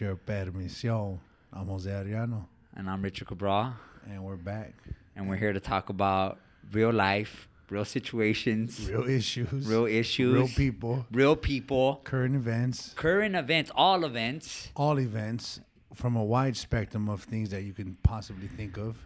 of Permisión. I'm Jose Ariano, And I'm Richard Cabral, and we're back. and we're here to talk about real life, real situations, Real issues, real issues, real people, real people, current events, current events, all events. all events from a wide spectrum of things that you can possibly think of.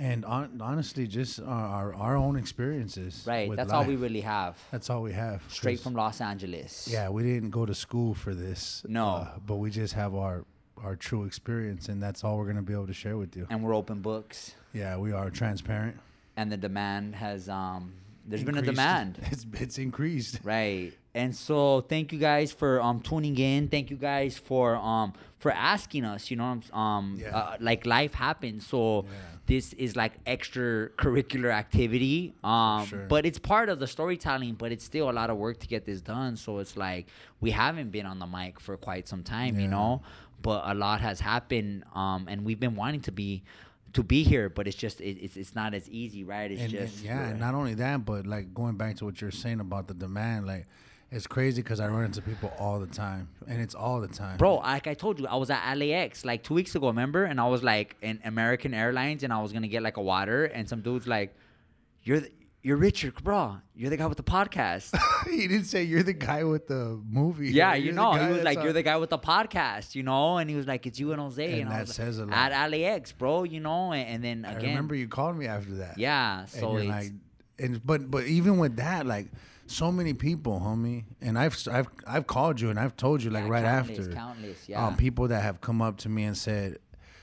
And on, honestly, just our, our, own experiences. Right. with That's all we really have. That's all we have. Straight from Los Angeles. Yeah, we didn't go to school for this. No. uh, but we just have our our true experience, and that's all we're gonna be able to share with you. And we're open books. Yeah, we are transparent. And the demand has um there's been a demand. It's it's increased. Right. And so thank you guys for um tuning in. Thank you guys for um for asking us, you know, um Yeah. uh, like life happens. So Yeah. this is like extracurricular activity. Um sure. but it's part of the storytelling, but it's still a lot of work to get this done. So it's like we haven't been on the mic for quite some time, you know, but a lot has happened um and we've been wanting to be to be here, but it's just it, it's it's not as easy, right? It's and, and just yeah, and not only that, but like going back to what you're saying about the demand, like it's crazy because I run into people all the time, and it's all the time, Bro, like I told you, I was at LAX like two weeks ago, remember? And I was like in American Airlines, and I was gonna get like a water, and some dude's like, "You're the, you're Richard, bro. You're the guy with the podcast." he didn't say you're the guy with the movie. yeah, You're you know, he was like, on- "You're the guy with the podcast," you know, and he was like, "It's you and Jose," And and, I that says a lot. at LAX, bro, you know, and, and then I again, remember you called me after that. yeah. and So it's like, and but but even with that, like so many people, homie, and I've I've I've called you and I've told you like yeah, right countless, after, countless, yeah. um, people that have come up to me and said,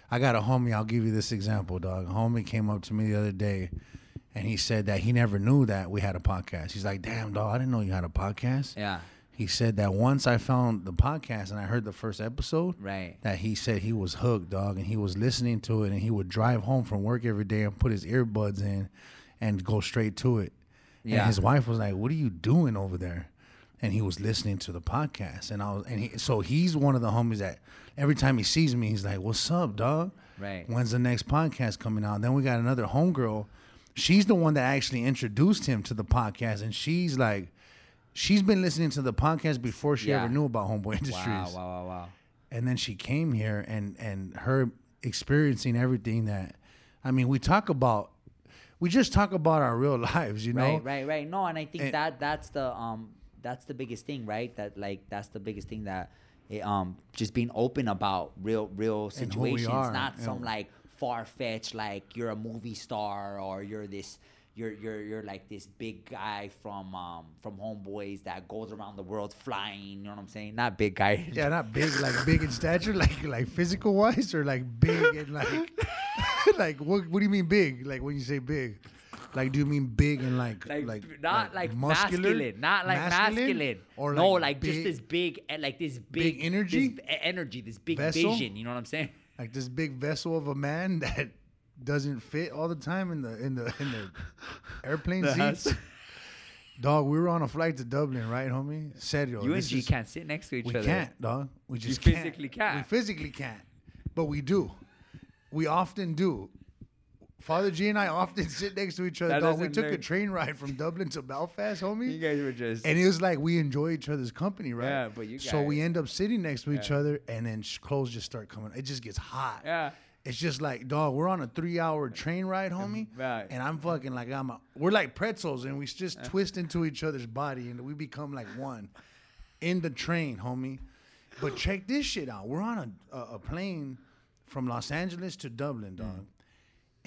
I got a homie. I'll give you this example, dog. A homie came up to me the other day, and he said that he never knew that we had a podcast. He's like, "Damn, dog, I didn't know you had a podcast." yeah, He said that once I found the podcast and I heard the first episode, right. that he said he was hooked, dog, and he was listening to it, and he would drive home from work every day and put his earbuds in, and go straight to it. Yeah. And his wife was like, "What are you doing over there?" And he was listening to the podcast, and I was, and he, so he's one of the homies that every time he sees me, he's like, "What's up, dog? Right. When's the next podcast coming out?" Then we got another homegirl. She's the one that actually introduced him to the podcast, and she's like, she's been listening to the podcast before she Yeah. ever knew about Homeboy Industries Wow, wow, wow, wow. and then she came here and and her experiencing everything that i mean we talk about we just talk about our real lives you know Right, right, right. No, and I think And- that that's the um that's the biggest thing, right? That like that's the biggest thing that it, um just being open about real real And who we situations, not some know. like far fetched like you're a movie star or you're this you're you're you're like this big guy from um from Homeboys that goes around the world flying. You know what I'm saying? Not big guy. yeah not big like big in stature like like physical wise or like big and like like what what do you mean big like when you say big like do you mean big and like like, like not like, muscular? masculine, not like masculine, or no, like like, just this big, eh, like this big, Big energy? this energy, this big Vessel? vision. You know what I'm saying? like this big vessel of a man that doesn't fit all the time in the in the in the airplane That's- seats. Dog, we were on a flight to Dublin, right, homie? Serio. you and G is- can't sit next to each We other. We can't, dog. We just physically can't. We physically can't, but we do. We often do. Father G and I often sit next to each other. Dog, we took a train ride from Dublin to Belfast, homie. You guys were just And it was like we enjoy each other's company, right? Yeah, but you Guys, So we end up sitting next to each other, and then sh- clothes just start coming. It just gets hot. yeah. It's just like, dog, we're on a three hour train ride, homie. Right. And I'm fucking like, I'm a, we're like pretzels and we just twist into each other's body and we become like one in the train, homie. But check this shit out. We're on a, a, a plane from Los Angeles to Dublin, Mm.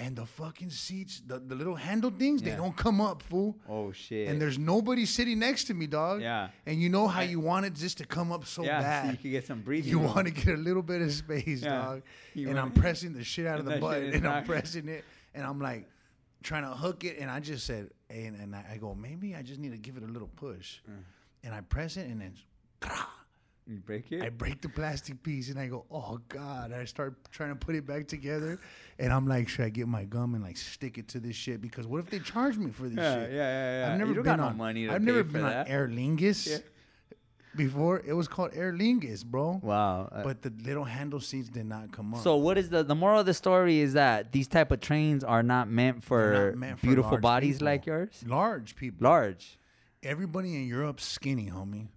And the fucking seats, the, the little handle things, they don't come up, fool. Oh shit. And there's nobody sitting next to me, dog. Yeah. And you know how you want it just to come up so yeah, bad. so you can get some breathing. You room. want to get a little bit of space, Yeah. dog. You and I'm pressing the shit out of the button, and I'm pressing it, and I'm like trying to hook it, and I just said, and, and I, I go, maybe I just need to give it a little push, Mm. and I press it, and then. You break it. I break the plastic piece and I go, oh God. I start trying to put it back together. And I'm like, should I get my gum and like stick it to this shit? Because what if they charge me for this yeah, shit? yeah, yeah, yeah. I've never been on no money to I've never been that. on Aer Lingus Yeah. before. It was called Aer Lingus, bro. Wow. uh, But the little handle seats did not come up. so what is the the moral of the story is that these type of trains are not meant for, not meant for beautiful bodies people. like yours. large people. Large. Everybody in Europe's skinny, homie.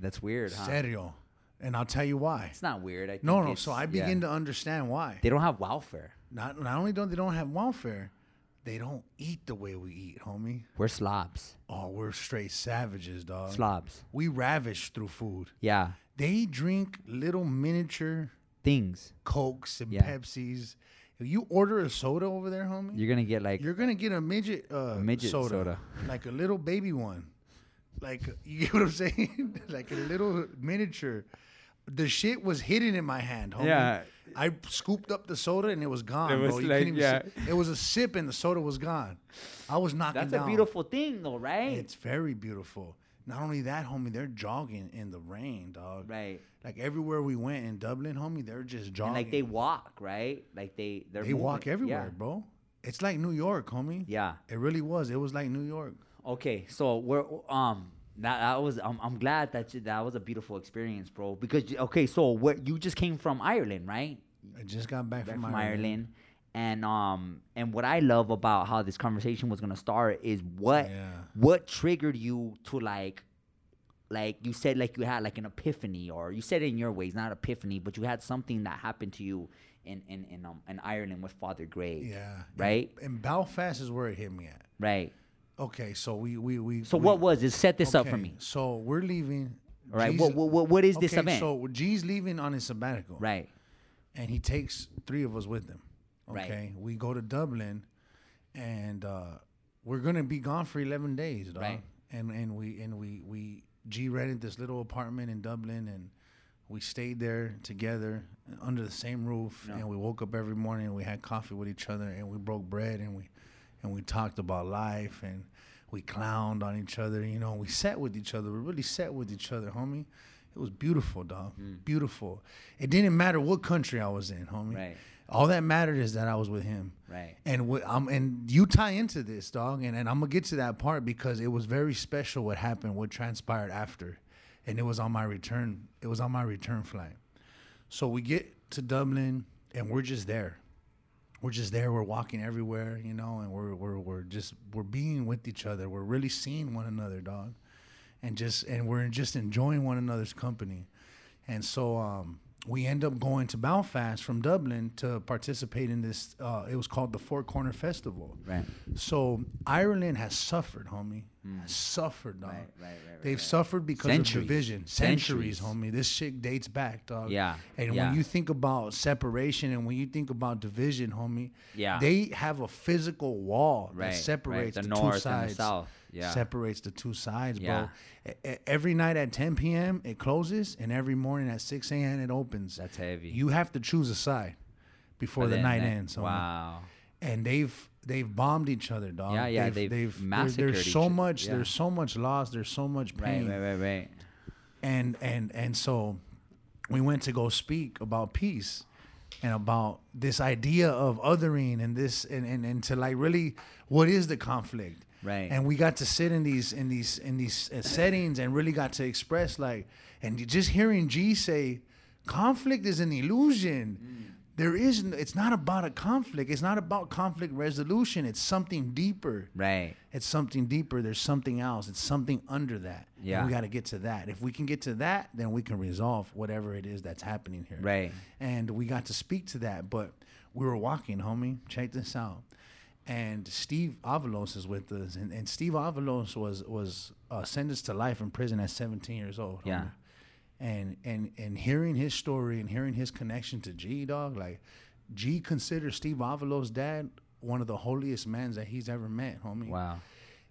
That's weird, huh? Serio. and I'll tell you why. It's not weird. I think No, no. it's- So I yeah. begin to understand why. They don't have welfare. Not not only don't they don't have welfare, they don't eat the way we eat, homie. We're slobs. Oh, we're straight savages, dog. Slobs. We ravish through food. Yeah. They drink little miniature Things. cokes and Yeah. Pepsis. If you order a soda over there, homie, You're gonna get like you're gonna get a midget, uh, midget soda, soda. like a little baby one. Like you get what I'm saying? like a little miniature. The shit was hidden in my hand, homie. Yeah. I scooped up the soda and it was gone, It bro. You like- couldn't even yeah. see- It was a sip and the soda was gone. I was knocking that's down. a beautiful thing though, right? It's very beautiful. Not only that, homie, they're jogging in the rain, dog. right. Like everywhere we went in Dublin, homie, they're just jogging. And like they walk, right? Like they they're They walk everywhere, Yeah. bro. It's like New York, homie. Yeah. It really was. It was like New York. Okay, so we're um that, that was I'm, I'm glad that you, that was a beautiful experience, bro. Because okay, so what you just came from Ireland, right? I just got back, Back from, from Ireland. Ireland. And um and what I love about how this conversation was gonna start is what Yeah. what triggered you to like like you said like you had like an epiphany or you said it in your ways not epiphany but you had something that happened to you in in in, um, in Ireland with Father Gray Yeah. Right? And, and Belfast is where it hit me at. right Okay, so we we we. so we- what was it set this up for me So we're leaving. all right what, what what- is this okay, event So G's leaving on his sabbatical. right and he takes three of us with him. Right. Okay, we go to Dublin, and uh, we're gonna be gone for eleven days, dog. Right. And and we and we we G rented this little apartment in Dublin, and we stayed there together under the same roof. Yeah. And we woke up every morning, and we had coffee with each other, and we broke bread, and we and we talked about life, and we clowned on each other. You know, we sat with each other. We really sat with each other, homie. It was beautiful, dog. Mm. Beautiful. It didn't matter what country I was in, homie. Right. All that mattered is that I was with him. right And what I'm and you tie into this, dog, and, and I'm gonna get to that part because it was very special what happened, what transpired after. And it was on my return, it was on my return flight. So we get to Dublin and we're just there. We're just there, we're walking everywhere, you know, and we're we're we're just we're being with each other. We're really seeing one another, dog. And just and we're just enjoying one another's company. And so um, we end up going to Belfast from Dublin to participate in this. Uh, it was called the Four Corner Festival. right So Ireland has suffered, homie. Has suffered, dog. Mm. Right, right, right, They've right. suffered because Centuries. of division. Centuries, Centuries. homie. This shit dates back, dog. Yeah, And yeah. when you think about separation and when you think about division, homie, Yeah. they have a physical wall Right, right. that separates The the, north two and the sides. south. Yeah. Separates the two sides, Yeah. bro. E- Every night at 10 p.m. it closes, and every morning at 6 a.m. it opens. That's heavy. You have to choose a side before But the night ends. wow and they've they've bombed each other, dog. Yeah, yeah, They've, they've there- massacred There's each so much. yeah. There's so much loss. There's so much pain. right right right right And and and so we went to go speak about peace and about this idea of othering and this and and, and to like really what is the conflict. Right. And we got to sit in these in these in these uh, settings and really got to express like and just hearing G say conflict is an illusion. There is it's not about a conflict. It's not about conflict resolution. It's something deeper. right It's something deeper. There's something else. It's something under that. And Yeah. we got to get to that. If we can get to that, then we can resolve whatever it is that's happening here. Right. And we got to speak to that. But we were walking, homie. Check this out. And Steve Avalos is with us. And, and Steve Avalos was was uh, sentenced to life in prison at 17 years old. Yeah. homie. And and and hearing his story and hearing his connection to G dog, like G considers Steve Avalos' dad one of the holiest men that he's ever met, homie. wow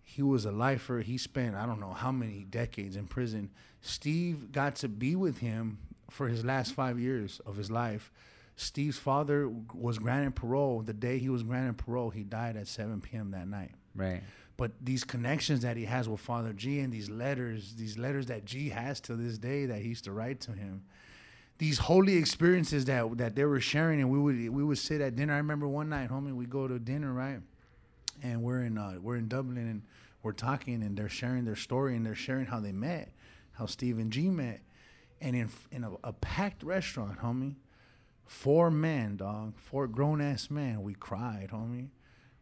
He was a lifer. He spent I don't know how many decades in prison. Steve got to be with him for his last five years of his life. Steve's father was granted parole. The day he was granted parole, he died at 7 p.m. that night. right But these connections that he has with Father G and these letters, these letters that G has to this day that he used to write to him, these holy experiences that that they were sharing, and we would we would sit at dinner. I remember one night, homie, we go to dinner, right? And we're in uh, we're in Dublin, and we're talking, and they're sharing their story, and they're sharing how they met, how Steve and G met, and in in a, a packed restaurant, homie, four men, dog, four grown ass men. We cried, homie.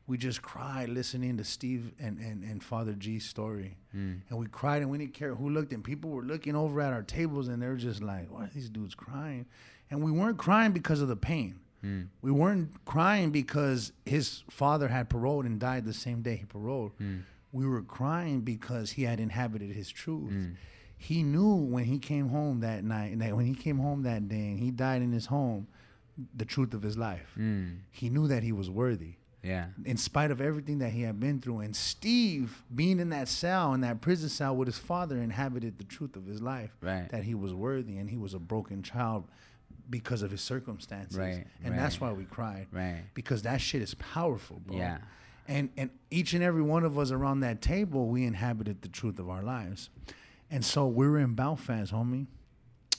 we just cried listening to Steve and, and, and Father G's story. Mm. And we cried and we didn't care who looked and people were looking over at our tables and they were just like, why are these dudes crying? And we weren't crying because of the pain. Mm. We weren't crying because his father had paroled and died the same day he paroled. Mm. We were crying because he had inhabited his truth. Mm. He knew when he came home that night, and that when he came home that day and he died in his home, the truth of his life. Mm. He knew that he was worthy Yeah. in spite of everything that he had been through. And Steve, being in that cell, in that prison cell with his father, inhabited the truth of his life. Right. That he was worthy and he was a broken child because of his circumstances. Right, And that's why we cried. Right. Because that shit is powerful, bro. Yeah. And and each and every one of us around that table, we inhabited the truth of our lives. And so we were in Belfast, homie,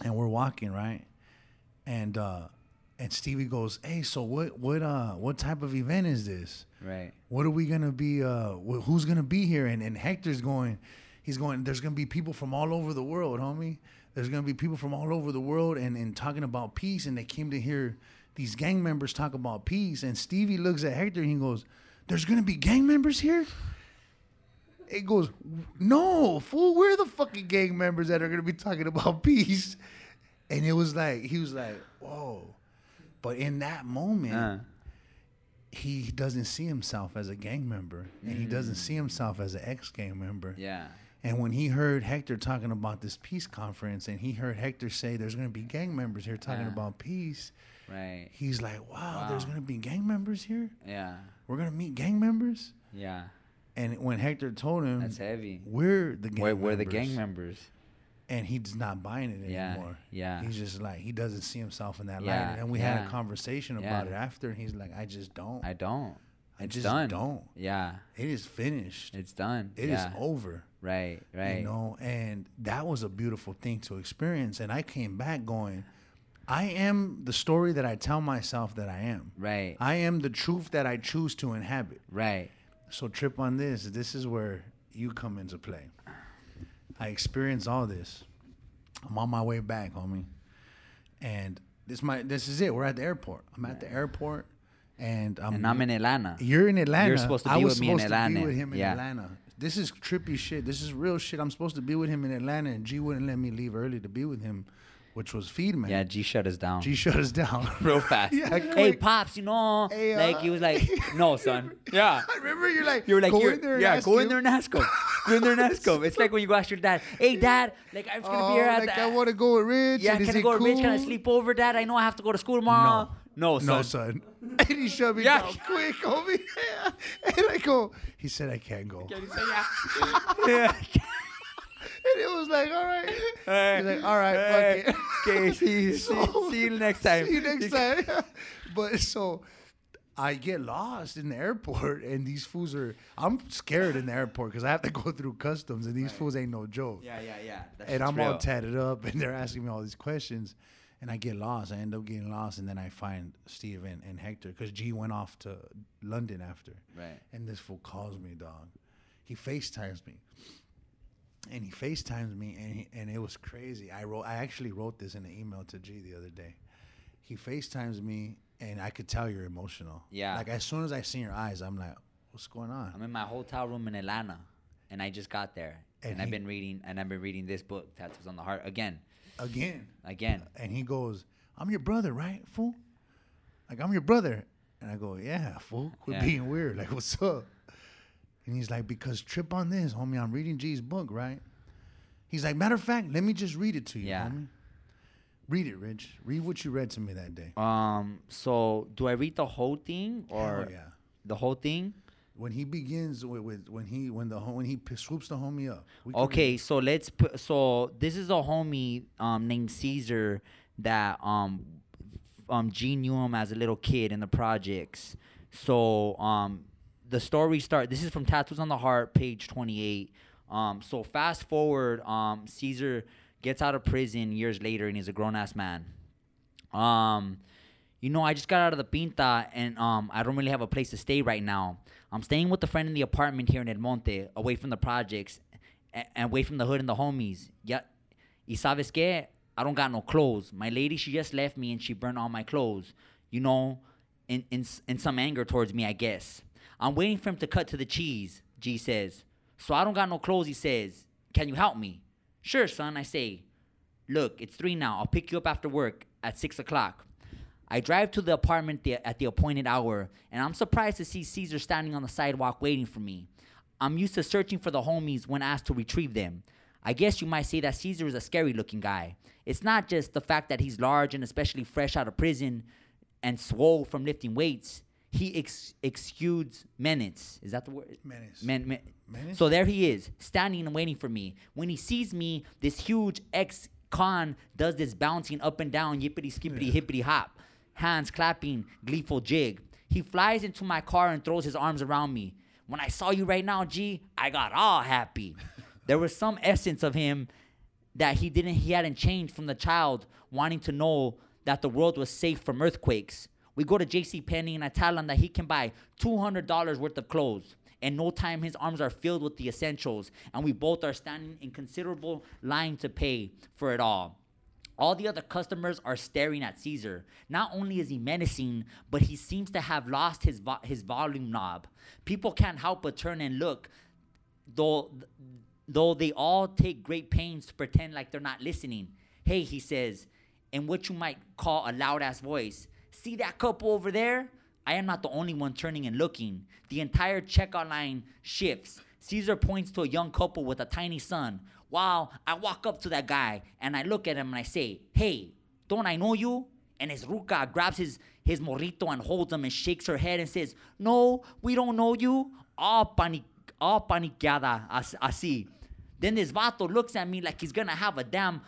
and we're walking, right? And uh and Stevie goes, Hey, so what what uh what type of event is this? Right. what are we gonna be uh wh- who's gonna be here? And, and hector's going he's going there's gonna be people from all over the world homie. There's gonna be people from all over the world and, and talking about peace and they came to hear these gang members talk about peace. And stevie looks at hector and he goes there's gonna be gang members here? It goes no fool we're the fucking gang members that are gonna be talking about peace? And it was like he was like whoa but in that moment Uh, he doesn't see himself as a gang member and he doesn't see himself as an ex-gang member yeah. and when he heard hector talking about this peace conference and he heard hector say there's going to be gang members here talking Yeah. about peace Right. he's like wow, there's going to be gang members here Yeah. we're going to meet gang members Yeah. and when hector told him That's heavy. we're the gang We're, members we're the gang members. And he's not buying it Yeah, anymore yeah. he's just like he doesn't see himself in that Yeah, light and we had a conversation Yeah. about it after and he's like i just don't I don't. I It's just done. don't. Yeah. it is finished It's done. It is yeah. over. Right. Right. You know, and that was a beautiful thing to experience. And I came back going, I am the story that I tell myself that I am. Right. I am the truth that I choose to inhabit. Right. So trip on this. This is where you come into play. I experienced all this. I'm on my way back, homie. And this my this is it. We're at the airport. I'm at the airport and I'm And I'm in Atlanta. you're in Atlanta. You're supposed to I be was with me in supposed to Atlanta. be with him in Yeah. Atlanta. This is trippy shit. This is real shit. I'm supposed to be with him in Atlanta, and G wouldn't let me leave early to be with him, which was feed man. Yeah. G shut us down. G shut us down Real fast. Yeah, hey, pops. You know, Hey, uh, like he was like, no, son. Yeah. I remember you're like, You were like, go you're, in there and yeah, ask go in there and ask him. Go in there and ask him. It's like when you go ask your dad, hey, dad, like I'm just gonna Oh, be here at like the. I want to go with Rich. yeah, and can I it go to Rich? Can I cool? sleep over, dad? I know I have to go to school tomorrow. No, son. No, son. And he shoved me Yeah. down quick, homie. and I go, he said I can't go. Can you say yeah? yeah. And it was like, all right. Hey. He's like, all right, Hey. fuck it. Okay, see you- see- see you next time. See you next time. but so I get lost in the airport, and these fools are. I'm scared in the airport because I have to go through customs, and these fools ain't no joke. Yeah, yeah, yeah. That and I'm all tatted up, and they're asking me all these questions, and I get lost. I end up getting lost, and then I find Steve and, and Hector because G went off to London after. Right. And this fool calls me, dog. He FaceTimes me. And he FaceTimes me and he, and it was crazy. I wrote I actually wrote this in an email to G the other day. He FaceTimes me and I could tell you're emotional. Yeah. Like as soon as I see your eyes, I'm like, what's going on? I'm in my hotel room in Atlanta, and I just got there, And and, I've been reading, and I've been reading this book, Tattoos on the Heart, again, Again. again. And he goes, I'm your brother, right, fool? Like I'm your brother. And I go, Yeah, fool. Quit Yeah. being weird. Like, what's up? And he's like, Because trip on this, homie. I'm reading G's book, right? He's like, matter of fact, let me just read it to you, Yeah. homie. Read it, Rich. Read what you read to me that day. Um. So, do I read the whole thing or yeah. the whole thing? When he begins with, with when he when the when he p- swoops the homie up. Okay, read- so let's put. So this is a homie um named Caesar that um um G knew him as a little kid in the projects. So um the story start. This is from Tattoos on the Heart, page twenty eight. Um, so fast forward. Um, Caesar gets out of prison years later, and he's a grown ass man. Um, you know, I just got out of the pinta and um, I don't really have a place to stay right now. I'm staying with a friend in the apartment here in El Monte, away from the projects and, and away from the hood and the homies. Yeah, y sabes que? I don't got no clothes. My lady, she just left me and she burned all my clothes. You know, in in in some anger towards me, I guess. I'm waiting for him to cut to the cheese, G says. So I don't got no clothes, he says. Can you help me? Sure, son, I say. Look, it's three now. I'll pick you up after work at six o'clock. I drive to the apartment the, at the appointed hour, and I'm surprised to see Caesar standing on the sidewalk waiting for me. I'm used to searching for the homies when asked to retrieve them. I guess you might say that Caesar is a scary looking guy. It's not just the fact that he's large and especially fresh out of prison and swole from lifting weights. He ex- exudes menace. Is that the word? Menace. Men, men- Menace? So there he is, standing and waiting for me. When he sees me, this huge ex con does this bouncing up and down, yippity skippity hippity hop, hands clapping, gleeful jig. He flies into my car and throws his arms around me. When I saw you right now, G, I got all happy. there was some essence of him that he didn't he hadn't changed from the child wanting to know that the world was safe from earthquakes. We go to JC Penney and I tell him that he can buy $200 worth of clothes. In no time, his arms are filled with the essentials, and we both are standing in considerable line to pay for it all. All the other customers are staring at Caesar. Not only is he menacing, but he seems to have lost his vo- his volume knob. People can't help but turn and look, though though they all take great pains to pretend like they're not listening. Hey, he says, in what you might call a loud ass voice. See that couple over there? I am not the only one turning and looking. The entire checkout line shifts. Caesar points to a young couple with a tiny son. Wow, I walk up to that guy and I look at him and I say, Hey, don't I know you? And his ruca grabs his, his morrito and holds him and shakes her head and says, No, we don't know you. All, panic, all paniqueada, as- así. Then this vato looks at me like he's gonna have a damn,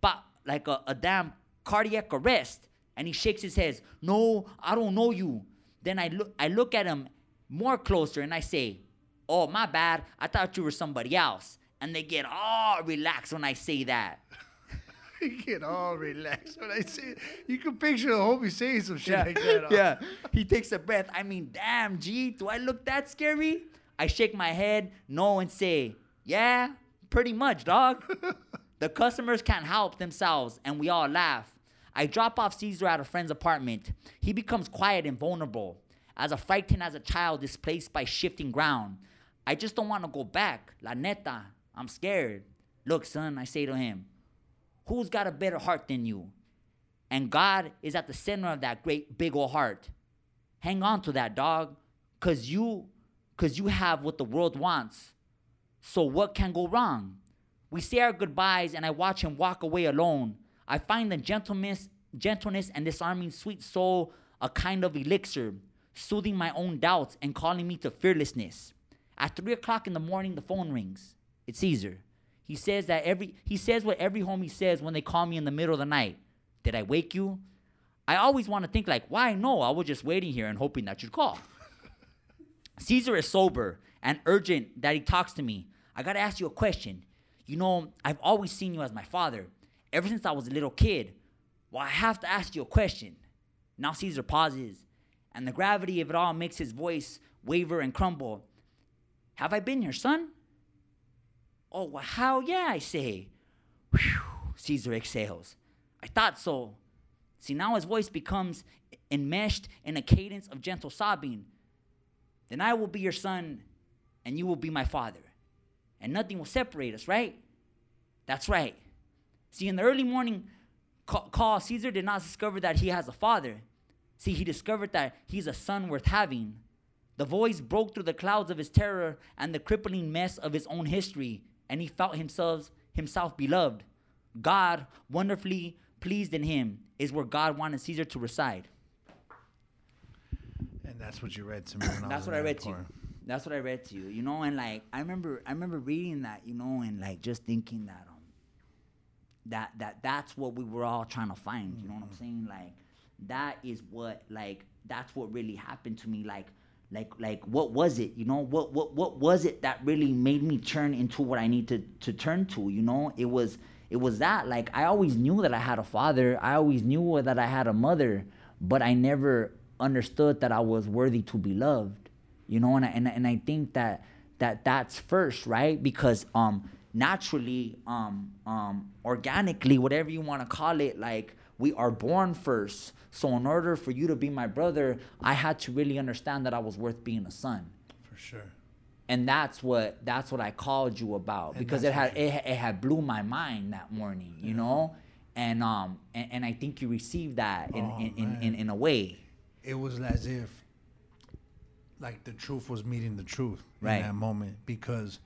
pa- like a, a damn cardiac arrest. And he shakes his head. No, I don't know you. Then I look, I look at him more closer and I say, Oh, my bad. I thought you were somebody else. And they get all relaxed when I say that. You get all relaxed when I say it. You can picture the homie saying some shit like that. yeah. He takes a breath. I mean, damn, G, do I look that scary? I shake my head, no, and say, yeah, pretty much, dog. the customers can't help themselves, and we all laugh. I drop off Caesar at a friend's apartment. He becomes quiet and vulnerable, as a frightened as a child displaced by shifting ground. I just don't want to go back. La neta, I'm scared. Look, son, I say to him, who's got a better heart than you? And God is at the center of that great big old heart. Hang on to that, dog, cause you, cause you have what the world wants. So what can go wrong? We say our goodbyes, and I watch him walk away alone. I find the gentleness, gentleness and disarming sweet soul a kind of elixir, soothing my own doubts and calling me to fearlessness. At three o'clock in the morning, the phone rings. It's Caesar. He says that every he says what every homie says when they call me in the middle of the night. Did I wake you? I always want to think like, why no? I was just waiting here and hoping that you'd call. Caesar is sober and urgent that he talks to me. I gotta ask you a question. You know, I've always seen you as my father, ever since I was a little kid. Well, I have to ask you a question. Now Caesar pauses, and the gravity of it all makes his voice waver and crumble. Have I been your son? Oh, well, how? Yeah, I say. Whew, Caesar exhales. I thought so. See, now his voice becomes enmeshed in a cadence of gentle sobbing. Then I will be your son, and you will be my father. And nothing will separate us, right? That's right. See, in the early morning call, Caesar did not discover that he has a father. See, he discovered that he's a son worth having. The voice broke through the clouds of his terror and the crippling mess of his own history, and he felt himself himself beloved. God, wonderfully pleased in him, is where God wanted Caesar to reside. And that's what you read to me. That's what I read to you. That's what I read to you. You know, and like I remember, I remember reading that. You know, and like just thinking that that that that's what we were all trying to find. You know what I'm saying? Like that is what like that's what really happened to me. Like like like what was it? You know what what what was it that really made me turn into what I need to to turn to? You know, it was it was that like I always knew that I had a father. I always knew that I had a mother, but I never understood that I was worthy to be loved. You know, and I, and and I think that that that's first, right? Because um naturally, um um organically, whatever you want to call it, like we are born first. So in order for you to be my brother, I had to really understand that I was worth being a son. For sure. And that's what that's what I called you about And because it had it, it had blew my mind that morning, you know? And um and, and I think you received that in Oh, in, in, in, in a way. It was as if like the truth was meeting the truth Right. in that moment because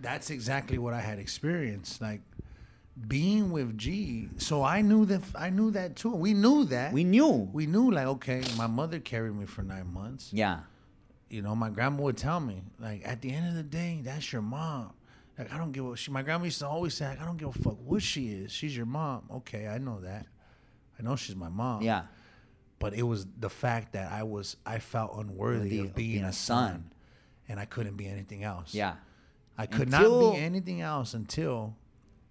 that's exactly what I had experienced. Like being with G. So I knew that I knew that too. We knew that. We knew. we knew like okay, my mother carried me for nine months. Yeah. You know, my grandma would tell me like at the end of the day, that's your mom. Like I don't give a she. My grandma used to always say like, I don't give a fuck what she is. She's your mom. Okay, I know that. I know she's my mom. Yeah. But it was the fact that I was I felt unworthy Worthy of being, being a a son. son. and I couldn't be anything else. Yeah. I could Until- not be anything else until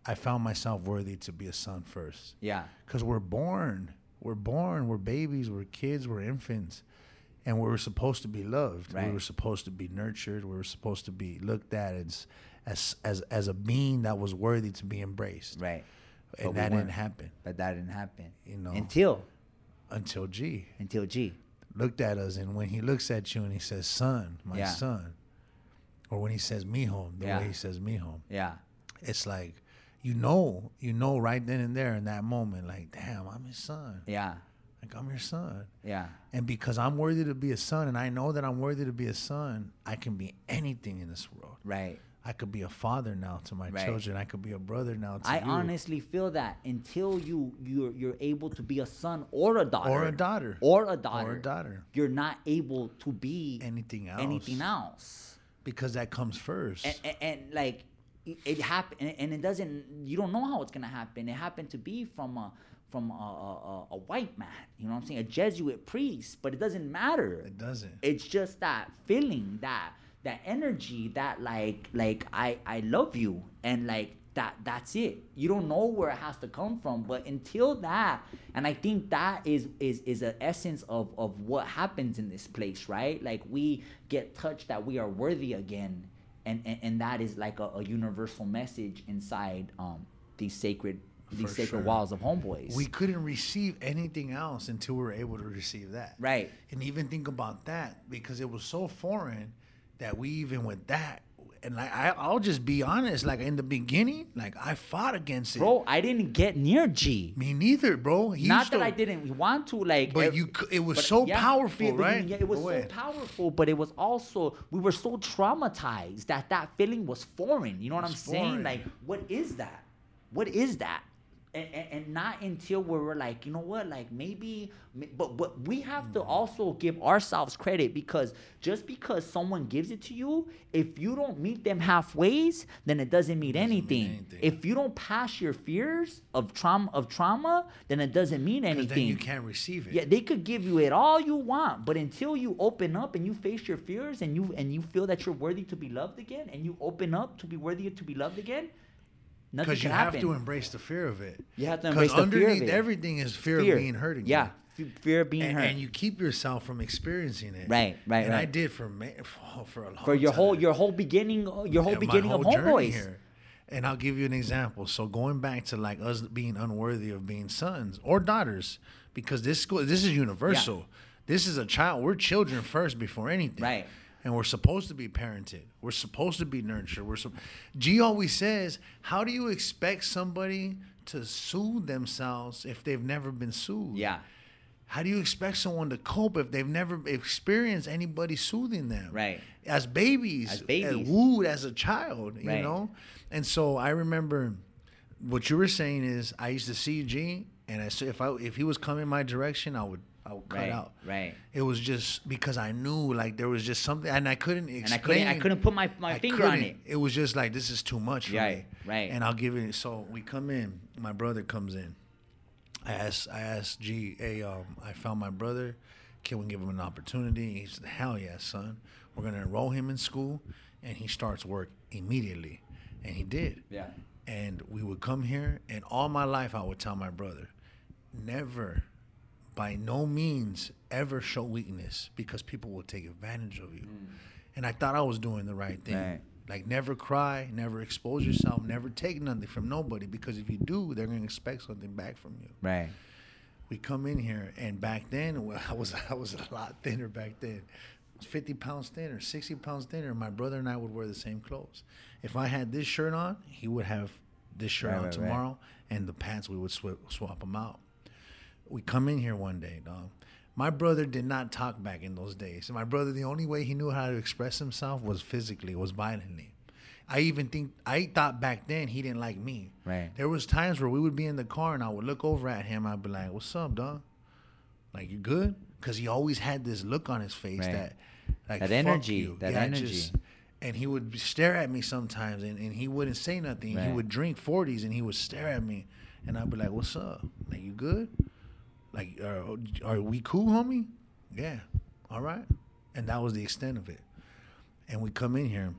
I found myself worthy to be a son first. Yeah. Because we're born. We're born. We're babies. We're kids. We're infants. And we were supposed to be loved. Right. We were supposed to be nurtured. We were supposed to be looked at as as as, as a being that was worthy to be embraced. Right. And But we that didn't weren't. happen But that didn't happen. You know. Until until G until G. looked at us. And when he looks at you and he says, son, my Yeah. son, or when he says mijo, the Yeah. way he says mijo, Yeah. it's like, you know, you know right then and there in that moment, like, damn, I'm his son. Yeah. Like, I'm your son. Yeah. And because I'm worthy to be a son, and I know that I'm worthy to be a son, I can be anything in this world. Right. I could be a father now to my Right. children. I could be a brother now to I you. honestly feel that until you you're you're able to be a son or a daughter or a daughter. or a daughter Or a daughter. you're not able to be Anything else. anything else. Because that comes first. And, and, and like it, happened, and, it doesn't. You don't know how it's gonna happen. It happened to be from a from a, a, a white man. You know what I'm saying? A Jesuit priest, but it doesn't matter. it doesn't. It's just that feeling, that that energy, that like like I I love you, and like that that's it. You don't know where it has to come from, but until that, and I think that is is is an essence of of what happens in this place, right? Like we get touched that we are worthy again, and and, and that is like a, a universal message inside um these sacred these For sacred sure. walls of homeboys. we couldn't receive anything else until we were able to receive that. right. And even think about that because it was so foreign that we even with that and like I, I'll just be honest, like in the beginning, like I fought against it. Bro, I didn't get near G. Me neither, bro. He Not that I didn't want to, like. But you it was so yeah, powerful, but right? Yeah, it was Go so ahead. powerful, but it was also we were so traumatized that that feeling was foreign. You know what I'm It's saying? foreign. Like, what is that? What is that? And, and, not until we we're like, you know what, like maybe, but but we have to hmm. also give ourselves credit because just because someone gives it to you, if you don't meet them halfways, then it doesn't mean anything. anything. If you don't pass your fears of trauma of trauma, then it doesn't mean anything. then you can't receive it. Yeah, they could give you it all you want, but until you open up and you face your fears and you and you feel that you're worthy to be loved again, and you open up to be worthy to be loved again, nothing Because you happen. have to embrace the fear of it. You have to embrace the fear of underneath it. everything is fear, Fear. of being hurt again. Yeah, fear of being and, hurt. and you keep yourself from experiencing it. Right, right, And I did for for, for a long for your whole your whole beginning your whole my beginning of whole journey homeboys. here. And I'll give you an example. So going back to like us being unworthy of being sons or daughters, because this school this is universal. This is a child. We're children first before anything. Right. And we're supposed to be parented. We're supposed to be nurtured. We're so G always says, how do you expect somebody to soothe themselves if they've never been soothed? Yeah, How do you expect someone to cope if they've never experienced anybody soothing them? Right. As babies, As babies. wooed as a child, you Right. know. And so I remember what you were saying is I used to see G, and I said if I if he was coming my direction, I would I would cut right, out. right. It was just because I knew like there was just something, and I couldn't explain. And I couldn't I couldn't put my, my I finger on couldn't. it. It was just like this is too much for Right, me. right. And I'll give it. So we come in. My brother comes in. I asked. I asked G. Hey, um, I found my brother. Can we give him an opportunity? He said, Hell yeah, son. We're gonna enroll him in school, and he starts work immediately, and he did. Yeah. And we would come here, and all my life I would tell my brother, never, by no means, ever show weakness because people will take advantage of you. Mm. And I thought I was doing the right thing. Right. Like never cry, never expose yourself, never take nothing from nobody because if you do, they're gonna expect something back from you. Right. We come in here, and back then well, I was I was a lot thinner back then. I was 50 pounds thinner, 60 pounds thinner. My brother and I would wear the same clothes. If I had this shirt on, he would have this shirt Right, on right, tomorrow, and the pants we would swap, swap them out. We come in here one day, dog. My brother did not talk back in those days. My brother, the only way he knew how to express himself was physically, was violently. I even think I thought back then he didn't like me. Right. There was times where we would be in the car and I would look over at him. I'd be like, "What's up, dog? Like you good?" Because he always had this look on his face Right. that, like That "Fuck energy, you." that Yeah, energy. and he would stare at me sometimes, and, and he wouldn't say nothing. He would drink forties, and he would stare at me, and I'd be like, "What's up? Like you good? Like are, are we cool, homie? Yeah, all right." And that was the extent of it. And we come in here,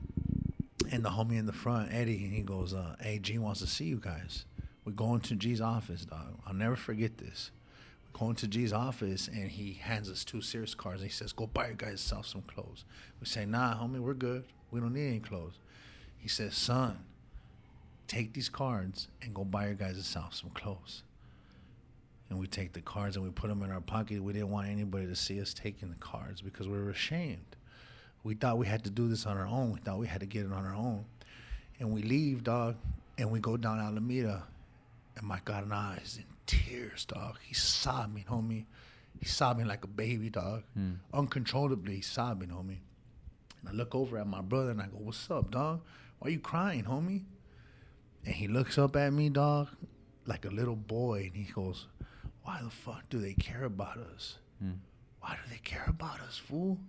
and the homie in the front, Eddie, and he goes, uh, "Hey, G wants to see you guys." We go into G's office, dog. I'll never forget this. We go into G's office, and he hands us two Sears cards. And he says, "Go buy your guys self some clothes." We say, "Nah, homie, we're good. We don't need any clothes." He says, "Son, take these cards and go buy your guys self some clothes." And we take the cards and we put them in our pocket. We didn't want anybody to see us taking the cards because we were ashamed. We thought we had to do this on our own. We thought we had to get it on our own. And we leave, dog, and we go down Alameda. And my God and I is in tears, dog. He's sobbing, homie. He's sobbing like a baby, dog. Hmm. Uncontrollably, he's sobbing, homie. And I look over at my brother and I go, What's up, dog? Why you crying, homie? And he looks up at me, dog, like a little boy, and he goes, Why the fuck do they care about us? Hmm. Why do they care about us, fool?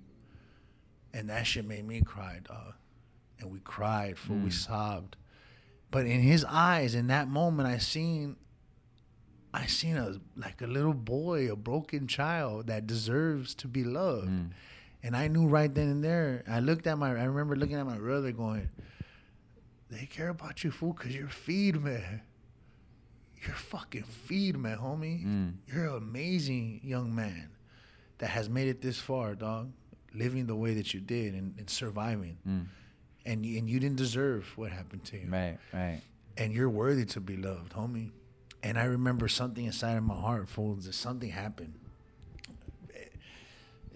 And that shit made me cry, dog. And we cried, fool. We hmm. sobbed. But in his eyes, in that moment, I seen, I seen a like a little boy, a broken child that deserves to be loved. Hmm. And I knew right then and there. I looked at my. I remember looking at my brother, going, "They care about you, fool, cause you're feed man. You're fucking feed man, homie. Mm. You're an amazing young man that has made it this far, dog. Living the way that you did and, and surviving, Mm. and you, and you didn't deserve what happened to you Right, right. and you're worthy to be loved, homie. And I remember something inside of my heart, fool. Just something happened. It-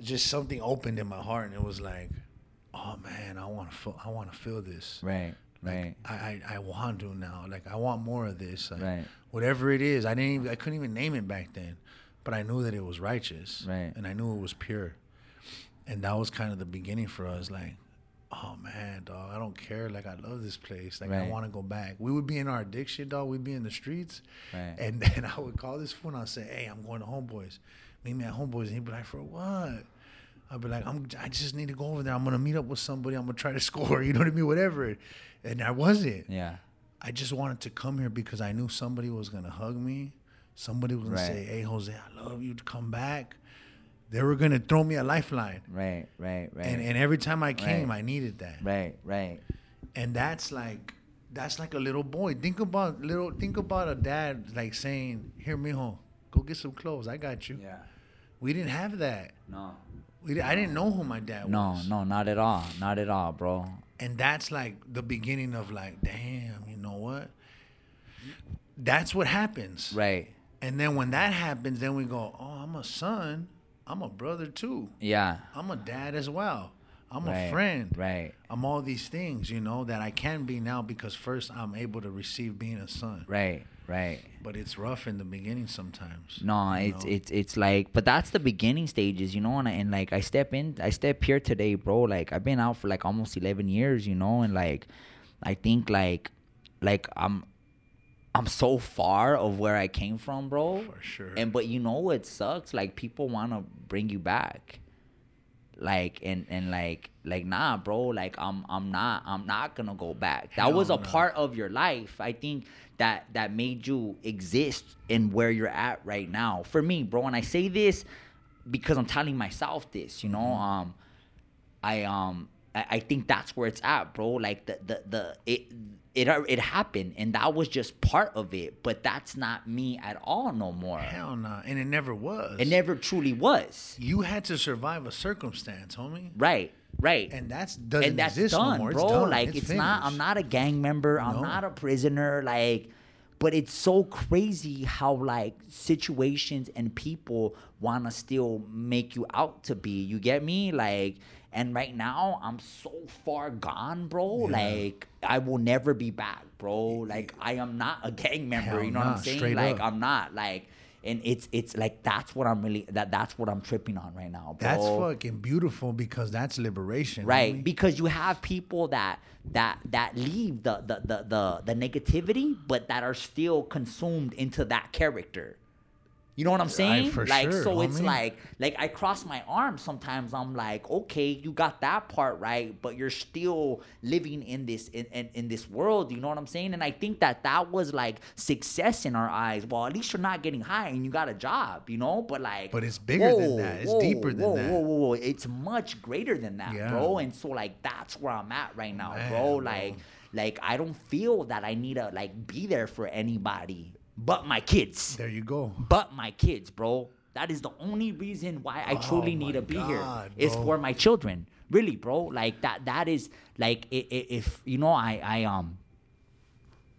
just something opened in my heart, and it was like, oh man, I want to feel. I want to feel this. Right, right. I, I, I want to now. Like I want more of this. Like, Right. Whatever it is, I didn't. Even, I couldn't even name it back then, but I knew that it was righteous. Right. And I knew it was pure. And that was kind of the beginning for us. Like, oh man, dog, I don't care. Like I love this place. Like I want to go back. We would be in our addiction, dog. We'd be in the streets. Right. And then I would call this fool and I'd say, hey, I'm going to Homeboys. Meet me at Homeboys. And he'd be like, for what? I'd be like, I'm, I just need to go over there. I'm gonna meet up with somebody. I'm gonna try to score. You know what I mean? Whatever. And I wasn't. Yeah. I just wanted to come here because I knew somebody was gonna hug me. Somebody was gonna Right. say, "Hey, Jose, I love you. To come back." They were gonna throw me a lifeline, Right, right, right. and and every time I came, Right. I needed that. right, right. And that's like, that's like a little boy. Think about little. Think about a dad like saying, "Here, mijo, go get some clothes. I got you." Yeah. We didn't have that. No. We, I didn't know who my dad No, was. No, no, not at all. Not at all, bro. And that's like the beginning of like, damn, you know what? That's what happens. Right. And then when that happens, then we go, oh, I'm a son. I'm a brother too. Yeah. I'm a dad as well. I'm right. a friend. Right. I'm all these things, you know, that I can be now because first I'm able to receive being a son. Right. Right. But it's rough in the beginning sometimes. No, it's know? it's it's like, but that's the beginning stages, you know. And, I, and like I step in, I step here today, bro. Like I've been out for like almost eleven years, you know. And like, I think like, like I'm, I'm so far of where I came from, bro. For sure. And but you know what sucks? Like people want to bring you back. Like and and like like nah, bro. Like I'm I'm not I'm not gonna go back. That was a no. part of your life. I think that that made you exist in where you're at right now. For me, bro. And I say this because I'm telling myself this. You know, Mm-hmm. um, I um I, I think that's where it's at, bro. Like the the the it it it happened and that was just part of it, but that's not me at all no more. Hell no. And it never was. It never truly was. You had to survive a circumstance, homie. Right. Right. And that's doesn't and that's exist done, no more. bro. It's done. like it's, not. I'm not a gang member. I'm No. not a prisoner. Like, but it's so crazy how like situations and people want to still make you out to be. You get me? Like, and right now I'm so far gone, bro. Like, I will never be back, bro. Like, I am not a gang member. Hell you know what I'm saying? Like, up. I'm not like. And it's it's like that's what I'm really that that's what I'm tripping on right now, bro. That's fucking beautiful because that's liberation. right homie. because you have people that that that leave the the, the the the negativity but that are still consumed into that character you know what i'm saying for like sure, so it's like like i cross my arms sometimes i'm like okay you got that part right but you're still living in this in, in, in this world you know what i'm saying and i think that that was like success in our eyes well at least you're not getting high and you got a job you know but like But it's bigger than that. It's deeper than whoa, that. whoa, whoa, whoa. it's much greater than that Yeah. bro and so like that's where I'm at right now, Man, bro. bro. Like like I don't feel that I need to like be there for anybody but my kids. There you go. But my kids, bro. That is the only reason why I truly Oh need to be here God, is for my children. Really, bro. Like that that is like if you know I I um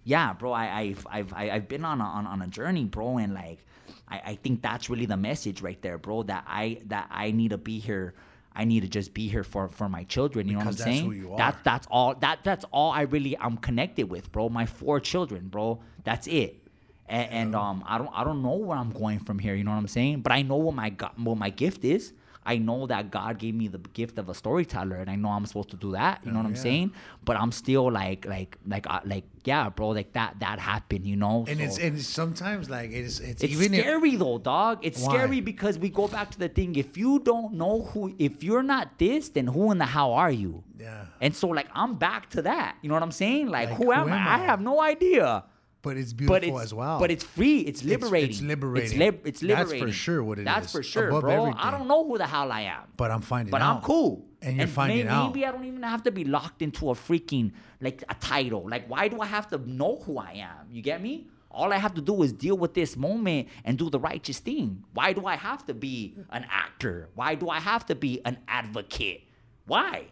yeah, bro, I, I've I've I've been on a, on, on a journey, bro, and like I, I think that's really the message right there, bro. That I that I need to be here. I need to just be here for for my children. You know what I'm saying? who you That that's all. That that's all I really I'm connected with, bro. My four children, bro. That's it. And, and um, I don't I don't know where I'm going from here. You know what I'm saying? But I know what my go- what my gift is. I know that God gave me the gift of a storyteller, and I know I'm supposed to do that. You know what I'm yeah. saying? But I'm still like like like uh, like yeah, bro. Like that that happened. You know? And it's and sometimes like it's it's, it's even if scary though, dog. It's Why? scary because we go back to the thing. If you don't know who, if you're not this, then who in the hell are you? Yeah. And so like I'm back to that. You know what I'm saying? Like, Like, who, who am, I? am I I? have no idea. But it's beautiful But it's as well. But it's free. It's It's- liberating. it's liberating. It's, lib- it's That's for sure what it That's is, for sure, above bro. I don't know who the hell I am. but I'm finding But out. But I'm cool. And you're finding may- out. Maybe I don't even have to be locked into a freaking like a title. Like, why do I have to know who I am? You get me? All I have to do is deal with this moment and do the righteous thing. Why do I have to be an actor? Why do I have to be an advocate? Why?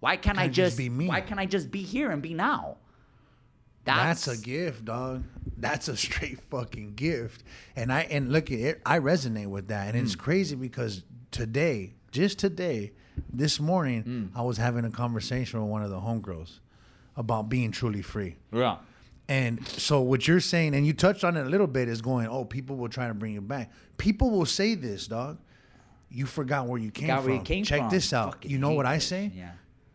Why can't I Can't just just be me. Why can't I just be here and be now? That's, a gift, dog. That's a straight fucking gift. And I and look at it, I resonate with that. And Mm. it's crazy because today, just today, this morning, Mm. I was having a conversation with one of the homegirls about being truly free. Yeah. And so what you're saying, and you touched on it a little bit, is going, oh, people will try to bring you back. People will say this, dog. You forgot where you came Forgot from. you came Check from. this out. Fucking you know what I say? Yeah.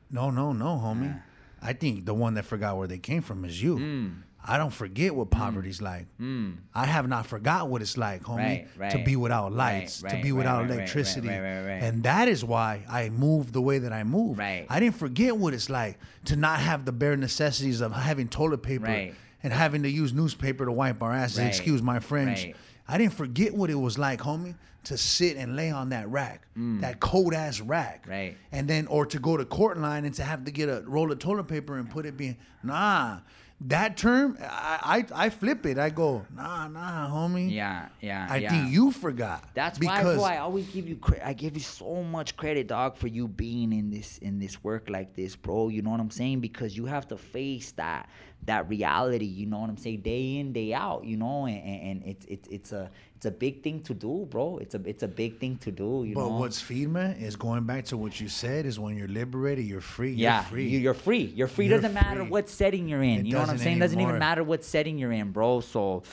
No, no, no, homie. Yeah. I think the one that forgot where they came from is you. Hmm. I don't forget what hmm. poverty's like. Hmm. I have not forgot what it's like, homie, Right, to be without Right, lights, to be right, without right, right, electricity. right, right, right. And that is why I moved the way that I moved. Right. I didn't forget what it's like to not have the bare necessities of having toilet paper Right. and having to use newspaper to wipe our asses. Right, Excuse my French. right. I didn't forget what it was like, homie, to sit and lay on that rack, that cold ass rack. Mm. Right. And then, or to go to court line and to have to get a roll of toilet paper and put it being, nah. That term, I, I I flip it. I go, nah, nah, homie. Yeah, yeah. I yeah. think you forgot. That's why, bro. I always give you credit. I give you so much credit, dog, for you being in this in this work like this, bro. You know what I'm saying? Because you have to face that that reality. You know what I'm saying? Day in, day out. You know, and, and, it's it's it's a it's a big thing to do, bro. It's a it's a big thing to do. You But know. what's FEMA is going back to what you said is when you're liberated, you're free. yeah, you're free. you- you're free. You're free. You're doesn't matter what setting you're in. It you know what I'm saying? Doesn't even matter what setting you're in, bro. So,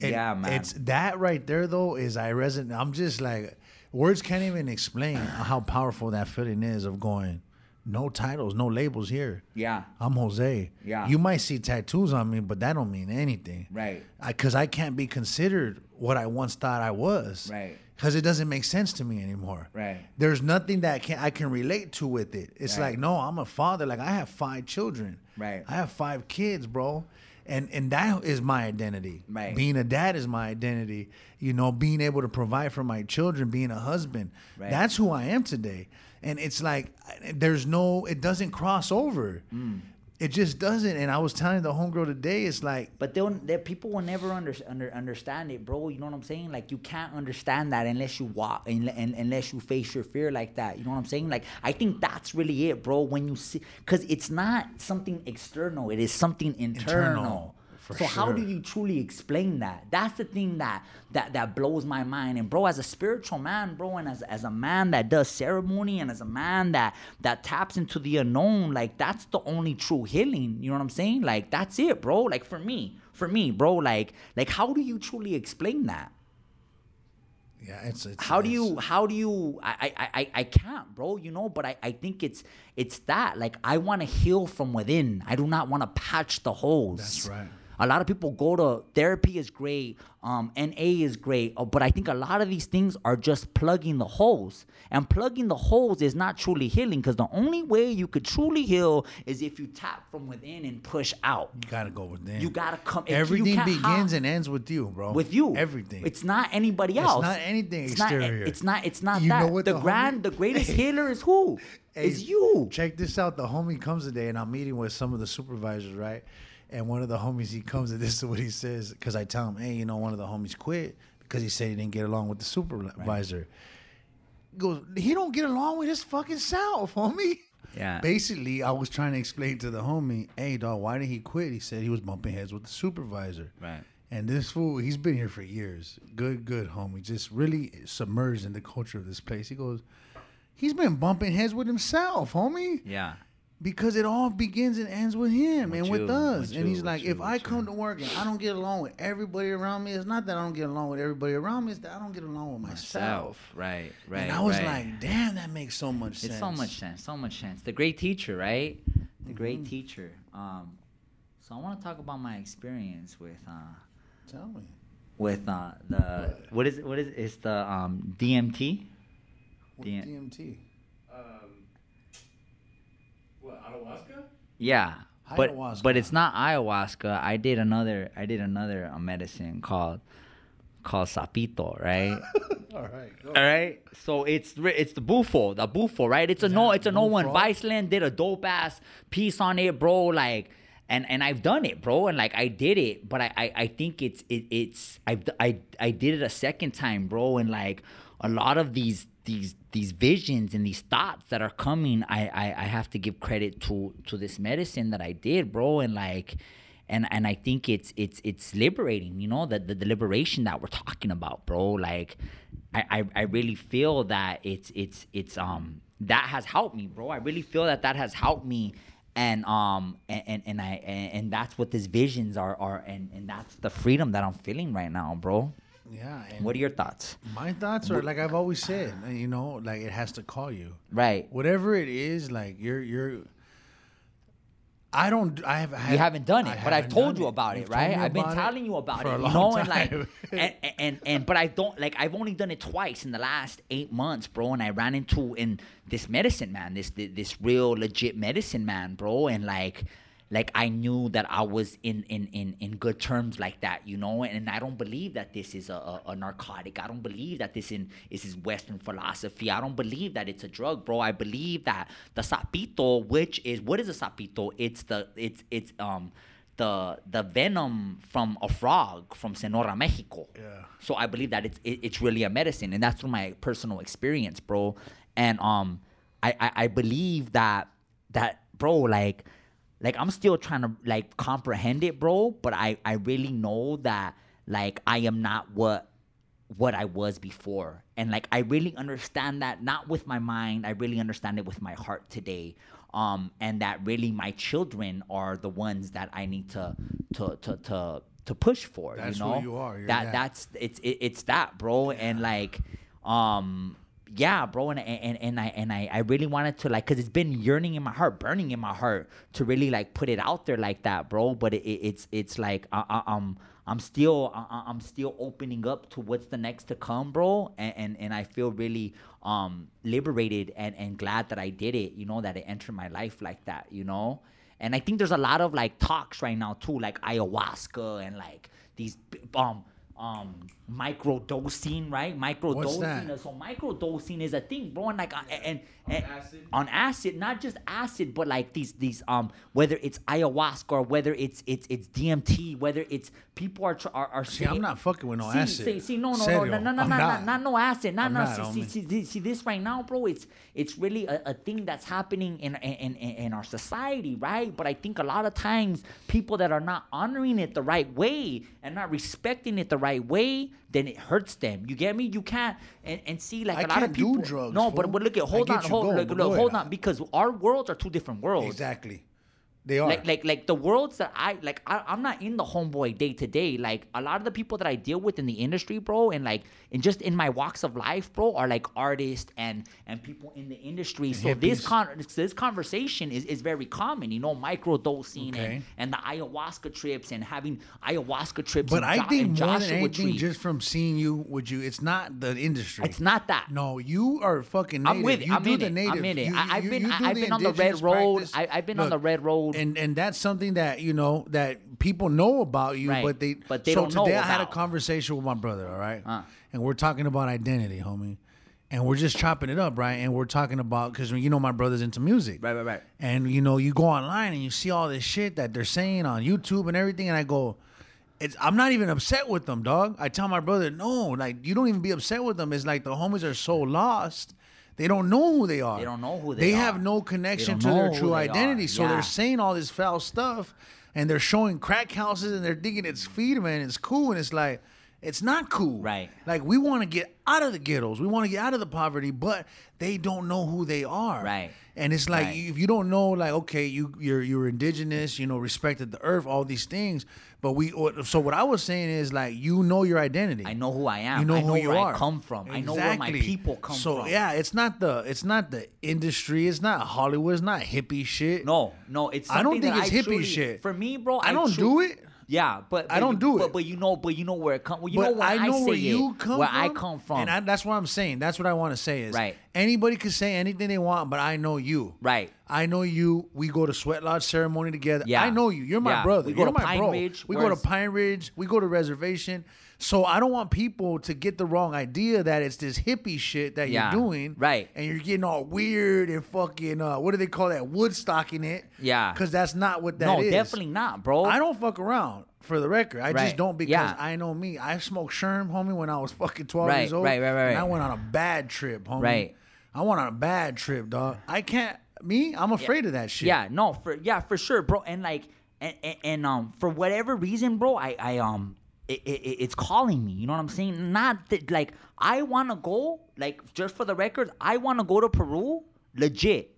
And yeah, man. It's that right there though is I resonate. I'm just like words can't even explain how powerful that feeling is of going. No titles, no labels here. yeah, I'm Jose. Yeah. You might see tattoos on me, but that don't mean anything. Right. Because I, can't be considered what I once thought I was. Right. Because it doesn't make sense to me anymore. Right. There's nothing that can I can relate to with it. It's Right. like no, I'm a father. Like I have five children. Right. I have five kids, bro. And and that is my identity. Right. Being a dad is my identity. You know, being able to provide for my children, being a husband. Right. That's who I am today. And it's like there's no it doesn't cross over. Mm. It just doesn't. And I was telling the homegirl today, it's like But they'll, they people will never under, under understand it, bro. You know what I'm saying? Like you can't understand that unless you walk and, and unless you face your fear like that. You know what I'm saying? Like I think that's really it, bro. When you see, because it's not something external; it is something internal. Internal. For so how do you truly explain that? That's the thing that that that blows my mind. And bro, as a spiritual man, bro, and as as a man that does ceremony, and as a man that that taps into the unknown, like that's the only true healing. You know what I'm saying? Like that's it, bro. Like for me, for me, bro. Like like how do you truly explain that? Yeah, it's, it's how do you how do you I, I i i can't bro you know but i i think it's it's that like i want to heal from within i do not want to patch the holes That's right. A lot of people go to therapy is great um na is great uh, but i think a lot of these things are just plugging the holes and plugging the holes is not truly healing because the only way you could truly heal is if you tap from within and push out You gotta go within. you gotta come Everything begins how- and ends with you, bro. with you. Everything. It's not anybody else. It's not anything It's not- exterior. it's not. It's not You that. know what the the grand, homie- the greatest healer is who? Hey, is you. Check this out. The homie comes today, and I'm meeting with some of the supervisors, right? And one of the homies, he comes, and this is what he says, because I tell him, hey, you know, one of the homies quit because he said he didn't get along with the supervisor. He goes, he don't get along with his fucking self, homie. Yeah. Basically, I was trying to explain to the homie, hey, dog, why did he quit? He said he was bumping heads with the supervisor. Right. And this fool, he's been here for years. Good, good homie. Just really submerged in the culture of this place. He goes, he's been bumping heads with himself, homie. Yeah. Because it all begins and ends with him With and you, with us. with and you, he's with like, you, if I with come to work and I don't get along with everybody around me, it's not that I don't get along with everybody around me, it's that I don't get along with myself. Self. Right. Right. and I was right. like, damn, that makes so much sense. it's so much sense. So much sense. The great teacher, right? The Mm-hmm. great teacher. Um, so I want to talk about my experience with uh, Tell me. with uh, the what is it? What is it? It's the um, DMT. What's Yeah. DMT? What ayahuasca? Yeah. But Ayahuasca. but it's not ayahuasca. I did another I did another uh, medicine called called sapito, right? All right. Go. All right. So it's it's the bufo, the bufo, right? It's a no, it's a no one. bufo. Viceland did a dope ass piece on it, bro. Like, and and I've done it, bro. And like I did it, but I I, I think it's it, it's I've d- I I did it a second time, bro. And like a lot of these these these visions and these thoughts that are coming, I I, I have to give credit to to this medicine that I did, bro. And like and and I think it's it's it's liberating, you know, the the, the liberation that we're talking about, bro. Like, I, I I really feel that it's it's it's um that has helped me, bro. I really feel that that has helped me, and um and and, and I and, and that's what these visions are are and and that's the freedom that I'm feeling right now, bro. Yeah. And What are your thoughts? my thoughts are like I've always said, uh, you know, like it has to call you. Right. Whatever it is, like you're you're. I don't. I have. You haven't done it, I but I've told you about it, You've right? I've been telling you about for it, a you know, and like, and, and and but I don't like I've only done it twice in the last eight months, bro. And I ran into in this medicine man, this, this real legit medicine man, bro, and like. Like I knew that I was in, in, in, in good terms like that, you know, and I don't believe that this is a, a, a narcotic. I don't believe that this in is is Western philosophy. I don't believe that it's a drug, bro. I believe that the sapito, which is what is a sapito? It's the it's it's um the the venom from a frog from Sonora, Mexico. Yeah. So I believe that it's it, it's really a medicine, and that's from my personal experience, bro. And um, I, I I believe that that bro, like like I'm still trying to like comprehend it, bro. But I I really know that like I am not what what I was before. And like I really understand that not with my mind, I really understand it with my heart today. Um and that really my children are the ones that I need to to to to to push for, That's you who know? you are, you're that that. that's it's it, it's that, bro. And like um yeah, bro, and and and I and I, I really wanted to like, cause it's been yearning in my heart, burning in my heart to really like put it out there like that, bro. But it, it, it's it's like I, I, I'm I'm still I, I'm still opening up to what's the next to come, bro. And and, and I feel really um liberated and and glad that I did it. You know that it entered my life like that. You know. And I think there's a lot of like talks right now too, like ayahuasca and like these um um microdosing, right? Microdosing. What's that? is- So microdosing is a thing, bro, and like uh, and, and acid? on acid, not just acid, but like these these um whether it's ayahuasca or whether it's it's it's DMT, whether it's people are are, are See, I'm not fucking with no see, acid. See, see, no, no, Serio, no, no, no, no, I'm no, not. not no acid, no, I'm no. not, see, see, homie. see, see, see, this right now, bro. It's it's really a, a thing that's happening in, in in in our society, right? But I think a lot of times people that are not honoring it the right way and not respecting it the right way, then it hurts them. You get me? You can't and, and see like I a lot of people. drugs, no, fool. but but look at hold on, hold going, look, look, hold on because our worlds are two different worlds. Exactly. They are. Like, like, like the worlds that I like, I, I'm not in the homeboy day to day. Like a lot of the people that I deal with in the industry, bro, and like, and just in my walks of life, bro, are like artists and and people in the industry. So this con this conversation is, is very common, you know, microdosing Okay. and, and the ayahuasca trips and having ayahuasca trips. but and I Jo- think and more than anything, Tree. just from seeing you, would you? It's not the industry. it's not that. No, you are fucking native. I'm with it. You I'm do in the it. native. I'm in it. You- I- I've you- been- I've been on the red road. I- I've been on the red road. And and that's something that you know that people know about you, Right. but they But they so don't know today I had a conversation with my brother. All right, Uh. and we're talking about identity, homie, and we're just chopping it up, right? And we're talking about because you know my brother's into music, Right, right, right. and you know you go online and you see all this shit that they're saying on YouTube and everything, and I go. It's, I'm not even upset with them, dog. I tell my brother, no, like you don't even be upset with them. It's like the homies are so lost, they don't know who they are. They don't know who They are. they have no connection to their true identity, are. so Yeah. they're saying all this foul stuff, and they're showing crack houses, and they're digging it's freedom man. it's cool, and it's like. It's not cool. Right. Like we want to get out of the ghettos. We want to get out of the poverty, but they don't know who they are. Right. And it's like Right. if you don't know, like okay, you you're you're indigenous, you know, respected the earth, all these things. But we so what I was saying is like you know your identity. I know who I am. You know I who know you where are. I come from. I know where my Exactly. people come so, from. yeah, it's not the it's not the industry. It's not Hollywood. It's not hippie shit. No, no, it's. I don't think it's I hippie truly- shit. For me, bro, I don't tru- do it. Yeah, but, I don't do but, it. But you know, but you know where it comes. Well, you but know where I know say where it, you come where from. I come from. and I, that's what I'm saying. That's what I want to say is Right. Anybody can say anything they want, but I know you. Right. I know you. We go to Sweat Lodge ceremony together. Yeah. I know you. You're my Yeah. brother. We go You're to my Pine bro. Ridge, We go to Pine Ridge. We go to reservation. So I don't want people to get the wrong idea that it's this hippie shit that Yeah. you're doing. Right. And you're getting all weird and fucking uh, what do they call that? Woodstocking it. Yeah. Because that's not what that is. no, definitely not, bro. I don't fuck around for the record. I Right. just don't because Yeah. I know me. I smoked Sherm, homie, when I was fucking 12 Right, years old. right, right, right, And I went on a bad trip, homie. Right. I went on a bad trip, dog. I can't, me, I'm afraid of that shit. Yeah, no, for yeah, for sure, bro. And like, and, and, and um, for whatever reason, bro, I I um, it, it, it's calling me. You know what I'm saying? Not that like I want to go. Like just for the record, I want to go to Peru, legit.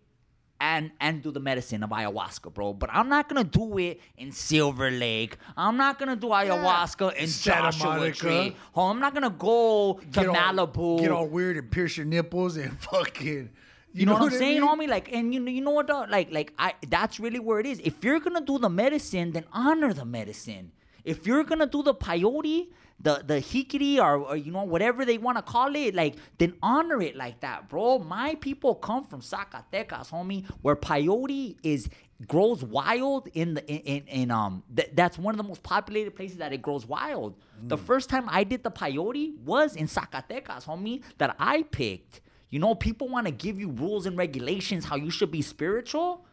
And, and do the medicine of ayahuasca, bro. But I'm not gonna do it in Silver Lake. I'm not gonna do ayahuasca in Santa Joshua Monica. Tree. Oh, I'm not gonna go to Get all- Malibu. Get all weird and pierce your nipples and fucking. You, know, what I'm saying, mean? homie? Like, and you know, you know what? Dog? Like, like I. That's really where it is. If you're gonna do the medicine, then honor the medicine. If you're gonna do the peyote, the the hikuri, or, or you know whatever they want to call it, like then honor it like that, bro. My people come from Zacatecas, homie, where peyote is grows wild in the in, in, in um th- that's one of the most populated places that it grows wild. The first time I did the peyote was in Zacatecas, homie, that I picked. You know, people want to give you rules and regulations how you should be spiritual.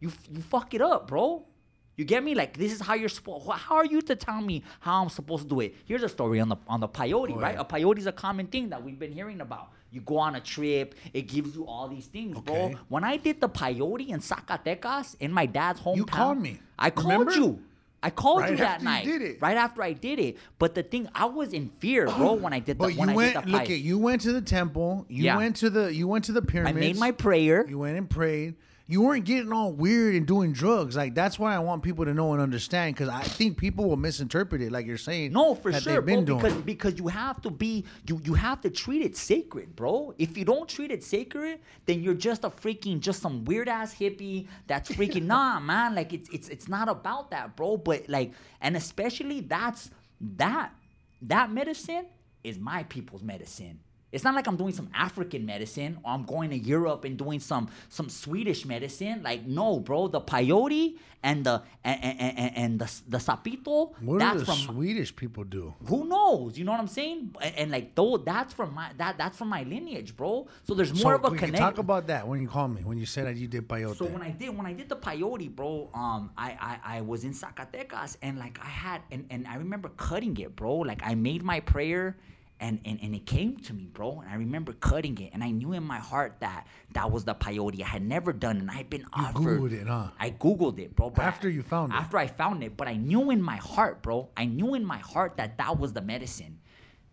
You you fuck it up, bro. You get me? Like this is how you're supposed. How are you to tell me how I'm supposed to do it? Here's a story on the on the peyote, right? yeah. A peyote is a common thing that we've been hearing about. You go on a trip, it gives you all these things, bro. When I did the peyote in Zacatecas in my dad's hometown, You called me. I called Remember? you. I called Right you that after you did it. Right after I did it. But the thing, I was in fear, bro, when I did the But you when I went. did the Look at you went to the temple. You Yeah. went to the. You went to the I made my prayer. You went and prayed. You weren't getting all weird and doing drugs. Like that's why I want people to know and understand because I think people will misinterpret it, like you're saying. No, for sure, they've been bro. doing. Because because you have to be you you have to treat it sacred, bro. If you don't treat it sacred, then you're just a freaking just some weird ass hippie that's freaking nah, man. Like it's it's it's not about that, bro. But like, and especially that's that that medicine is my people's medicine. It's not like I'm doing some African medicine or I'm going to Europe and doing some some Swedish medicine. Like no, bro, the peyote and the and and, and, and the the sapito. What that's do the from Swedish people do? who knows? You know what I'm saying? And, and like though that's from my that that's from my lineage, bro. So there's more so of a connection. talk about that when you call me when you said that you did peyote. So when I did when I did the peyote, bro, um, I, I I was in Zacatecas and like I had and, and I remember cutting it, bro. Like I made my prayer and, and and it came to me, bro. And I remember cutting it and I knew in my heart that that was the peyote. I had never done and I had been offered. Googled it, huh? I googled it, bro. After I- you found it. After I found it, but I knew in my heart, bro. I knew in my heart that that was the medicine.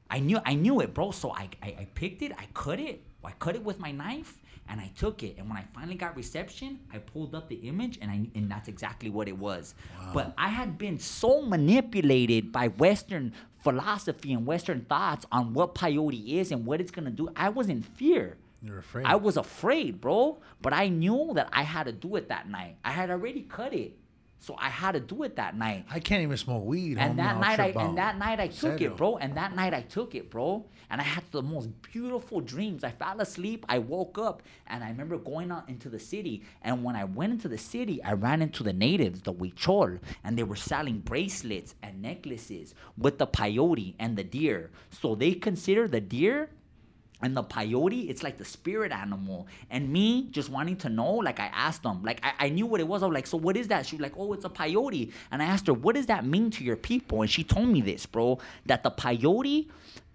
I knew I knew it, bro. So I, I I picked it, I cut it, I cut it with my knife, and I took it. And when I finally got reception, I pulled up the image, and I and that's exactly what it was. But I had been so manipulated by Western philosophy and Western thoughts on what peyote is and what it's gonna do. I was in fear. You're afraid. I was afraid, bro. But I knew that I had to do it that night. I had already cut it, so I had to do it that night. I can't even smoke weed. And that night, I and that night I took it, bro. And that night I took it, bro. And I had the most beautiful dreams. I fell asleep. I woke up, and I remember going out into the city. And when I went into the city, I ran into the natives, the Huichol, and they were selling bracelets and necklaces with the peyote and the deer. So they consider the deer and the peyote, it's like the spirit animal. And me just wanting to know, like I asked them, like I, I knew what it was. I was like, so what is that? She was like, oh, it's a peyote. And I asked her, what does that mean to your people? And she told me this, bro, that the peyote,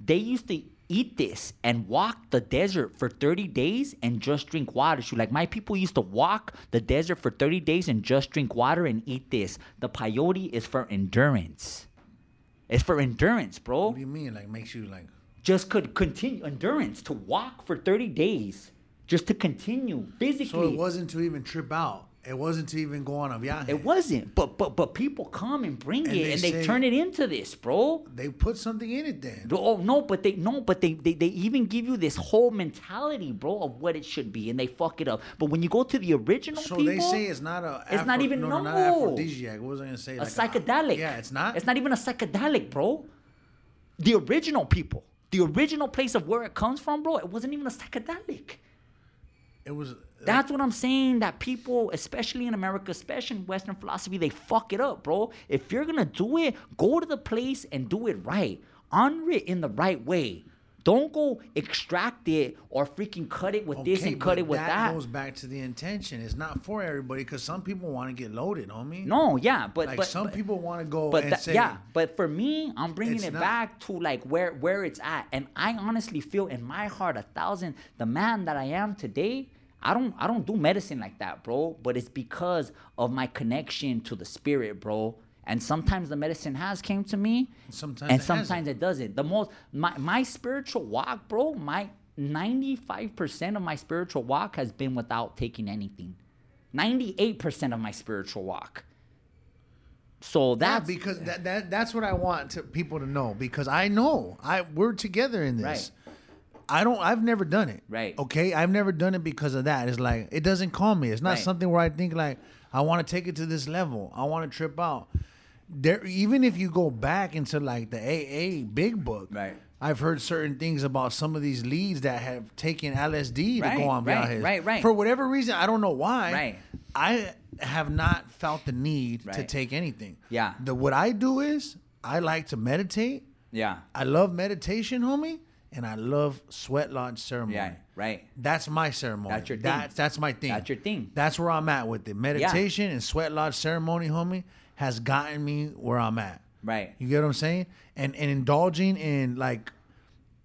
they used to eat this and walk the desert for 30 days and just drink water. She was like, my people used to walk the desert for 30 days and just drink water and eat this. The peyote is for endurance. It's for endurance, bro What do you mean? Like makes you like? Just could continue endurance to walk for 30 days just to continue physically So it wasn't to even trip out. It wasn't to even go on a viaje. It wasn't but but but people come and bring And it they and they say- turn it into this bro They put something in it then. Oh no, but they no, but they, they they even give you this whole mentality, bro, of what it should be, and they fuck it up. But when you go to the original So people, they say it's not a. It's not even- no, no, not no. aphrodisiac. What was I gonna say? a Like psychedelic. yeah, it's not. It's not even a psychedelic, bro. The original people, the original place of where it comes from, bro, it wasn't even a psychedelic. It was. That's what I'm saying. That people, especially in America, especially in Western philosophy, they fuck it up, bro. If you're gonna do it, go to the place and do it right. Honor it in the right way. Don't go extract it or freaking cut it with this and cut it with that, that. goes back to the intention. It's not for everybody because some people want to get loaded, homie. no, yeah, but like but, some but, people want to go but and that, say, yeah, but for me, I'm bringing it not. back to like where where it's at, and I honestly feel in my heart, a thousand, the man that I am today. I don't I don't do medicine like that, bro. But it's because of my connection to the spirit, bro. And sometimes the medicine has came to me, Sometimes and it hasn't. sometimes it doesn't. The most my my spiritual walk, bro. My ninety five percent of my spiritual walk has been without taking anything. Ninety eight percent of my spiritual walk. So Yeah, that's because that, that that's what I want to people to know because I know I we're together in this. Right. I don't. I've never done it. Right. Okay. I've never done it because of that. It's like it doesn't call me. It's not Right. something where I think like I want to take it to this level. I want to trip out. There, even if you go back into like the AA Big Book, Right. I've heard certain things about some of these leads that have taken LSD to Right, go on right, viajes. right, right. For whatever reason, I don't know why. Right. I have not felt the need to take anything. Yeah. The what I do is I like to meditate. yeah. I love meditation, homie, and I love sweat lodge ceremony. Yeah, right. That's my ceremony. That's your thing. That's that's my thing. That's your thing. That's where I'm at with it. Meditation and sweat lodge ceremony, homie, has gotten me where I'm at. Right. You get what I'm saying? And and indulging in like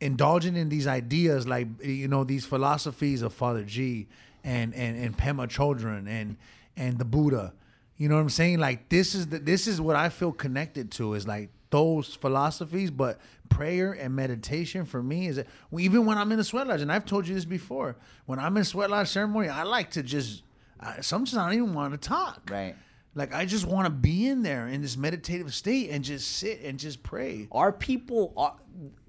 indulging in these ideas like you know these philosophies of Father G and and and Pema Chodron and and the Buddha. You know what I'm saying? Like this is the this is what I feel connected to is like those philosophies, but prayer and meditation for me is that, even when I'm in the sweat lodge, and I've told you this before. When I'm in sweat lodge ceremony, I like to just I, sometimes I don't even want to talk. Right. Like I just want to be in there in this meditative state and just sit and just pray. Our people our,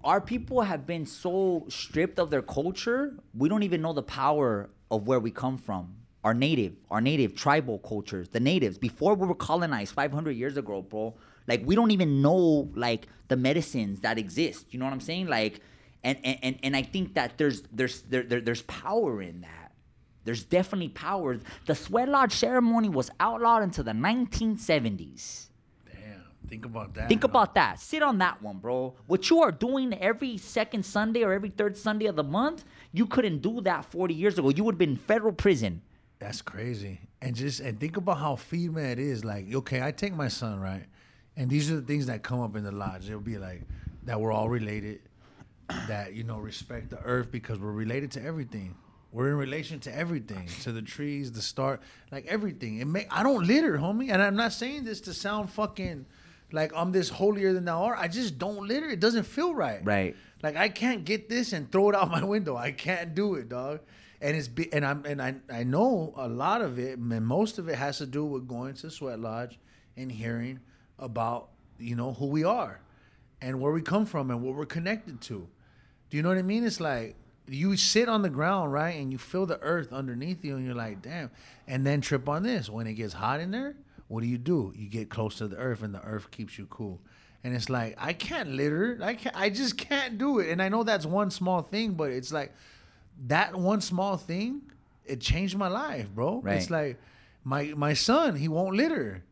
our people have been so stripped of their culture, we don't even know the power of where we come from. Our native, our native tribal cultures, the natives, before we were colonized 500 years ago, bro. Like we don't even know like the medicines that exist. You know what I'm saying? Like and and and, and I think that there's there's there, there there's power in that. There's definitely power. The sweat lodge ceremony was outlawed until the 1970s. Damn. Think about that. Think huh? about that. Sit on that one, bro. What you are doing every second Sunday or every third Sunday of the month, you couldn't do that 40 years ago. You would have been in federal prison. That's crazy. And just and think about how FEMA it is. Like, okay, I take my son, right? And these are the things that come up in the lodge. It'll be like that we're all related, that, you know, respect the earth because we're related to everything. We're in relation to everything, to the trees, the star, like everything. It may I don't litter, homie. And I'm not saying this to sound fucking like I'm this holier than thou art. I just don't litter. It doesn't feel right. Right. Like I can't get this and throw it out my window. I can't do it, dog. And it's be, and I'm and I I know a lot of it, and most of it has to do with going to Sweat Lodge and hearing about you know who we are, and where we come from and what we're connected to. Do you know what I mean? It's like you sit on the ground, right, and you feel the earth underneath you, and you're like, damn. And then trip on this. When it gets hot in there, what do you do? You get close to the earth, and the earth keeps you cool. And it's like I can't litter. I can't. I just can't do it. And I know that's one small thing, but it's like that one small thing. It changed my life, bro. Right. It's like my my son. He won't litter.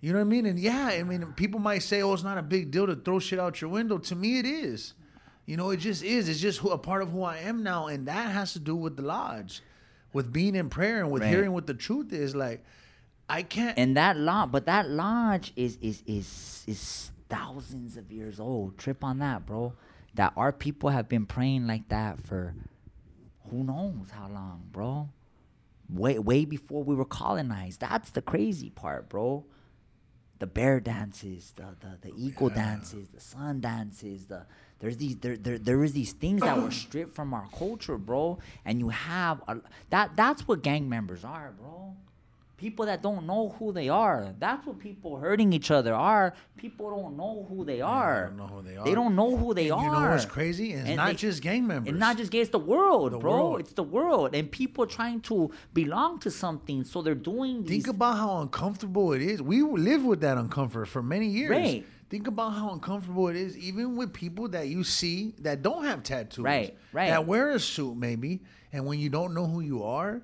You know what I mean? And yeah, I mean, people might say, "Oh, it's not a big deal to throw shit out your window." To me, it is. You know, it just is. It's just who, a part of who I am now, and that has to do with the lodge, with being in prayer and with Right. hearing what the truth is. Like, I can't. And that lodge, but that lodge is is is is thousands of years old. Trip on that, bro. That our people have been praying like that for who knows how long, bro. Way way before we were colonized. That's the crazy part, bro. The bear dances, the the, the oh, eagle dances, the sun dances, the there's these there, there there is these things that were stripped from our culture, bro. And you have a, that that's what gang members are, bro people that don't know who they are. That's what people hurting each other are. People don't know who they are. They don't know who they are. They don't know who they And are. you know what's crazy? It's And not they- just gang members. And not just gay, it's the world, The bro. world. It's the world. And people trying to belong to something. So they're doing these. Think about how uncomfortable it is. We live with that uncomfort for many years. Right. Think about how uncomfortable it is, even with people that you see that don't have tattoos. Right, right. That wear a suit, maybe. And when you don't know who you are,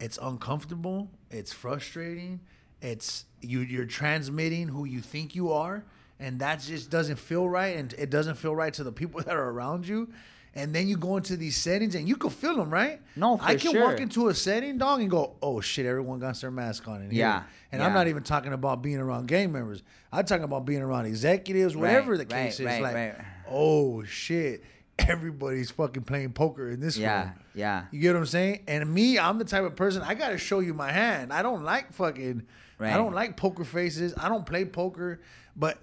it's uncomfortable. It's frustrating. It's you. You're transmitting who you think you are, and that just doesn't feel right. And it doesn't feel right to the people that are around you. And then you go into these settings, and you can feel them, right? No, for I can sure. walk into a setting, dog, and go, "Oh shit, everyone got their mask on." In here." Yeah, And I'm not even talking about being around gang members. I'm talking about being around executives, whatever the right, case is. right, like, right. oh shit, everybody's fucking playing poker in this Yeah, room. yeah. Yeah. You get what I'm saying? And me, I'm the type of person I gotta show you my hand. I don't like fucking. right. I don't like poker faces. I don't play poker, but.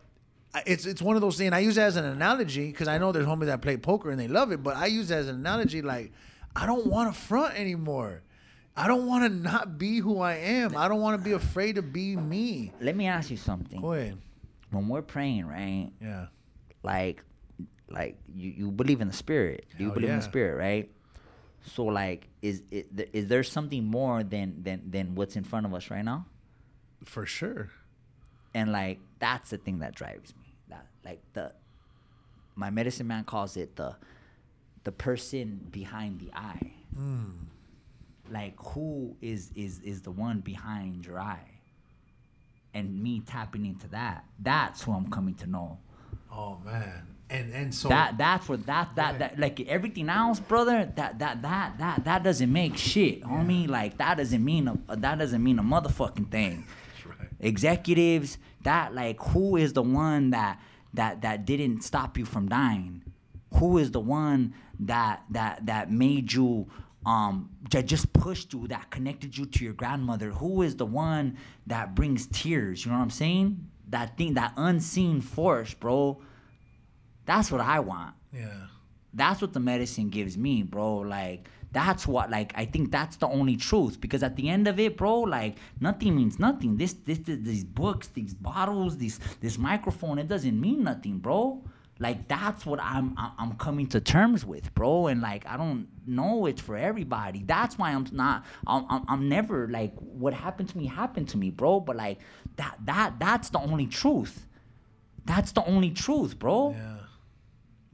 It's it's one of those things. I use it as an analogy because I know there's homies that play poker and they love it. But I use it as an analogy. Like I don't want to front anymore. I don't want to not be who I am. I don't want to be afraid to be me. Let me ask you something. Go ahead. When we're praying, right? Yeah. Like, like you, you believe in the spirit. You Hell believe in the spirit, right? So like, is it is there something more than than than what's in front of us right now? For sure. and like that's the thing that drives me that like the my medicine man calls it the the person behind the eye hmm. like who is is is the one behind your eye and me tapping into that that's who i'm coming to know Oh man. And and so that that's what that that, Right. that like everything else brother that that that that that doesn't make shit homie. Like that doesn't mean a, that doesn't mean a motherfucking thing. That's right. executives that like who is the one that that that didn't stop you from dying? Who is the one that that that made you um that just pushed you that connected you to your grandmother? Who is the one that brings tears? You know what i'm saying? That thing that unseen force bro that's what i want Yeah. that's what the medicine gives me, bro. Like that's what like I think that's the only truth because at the end of it, bro, like nothing means nothing. This this, this these books, these bottles, this this microphone, it doesn't mean nothing, bro. Like that's what I'm I'm coming to terms with, bro. And like I don't know it's for everybody. That's why I'm not I'm I'm, I'm never like what happened to me happened to me, bro. But like that that that's the only truth. That's the only truth, bro. Yeah.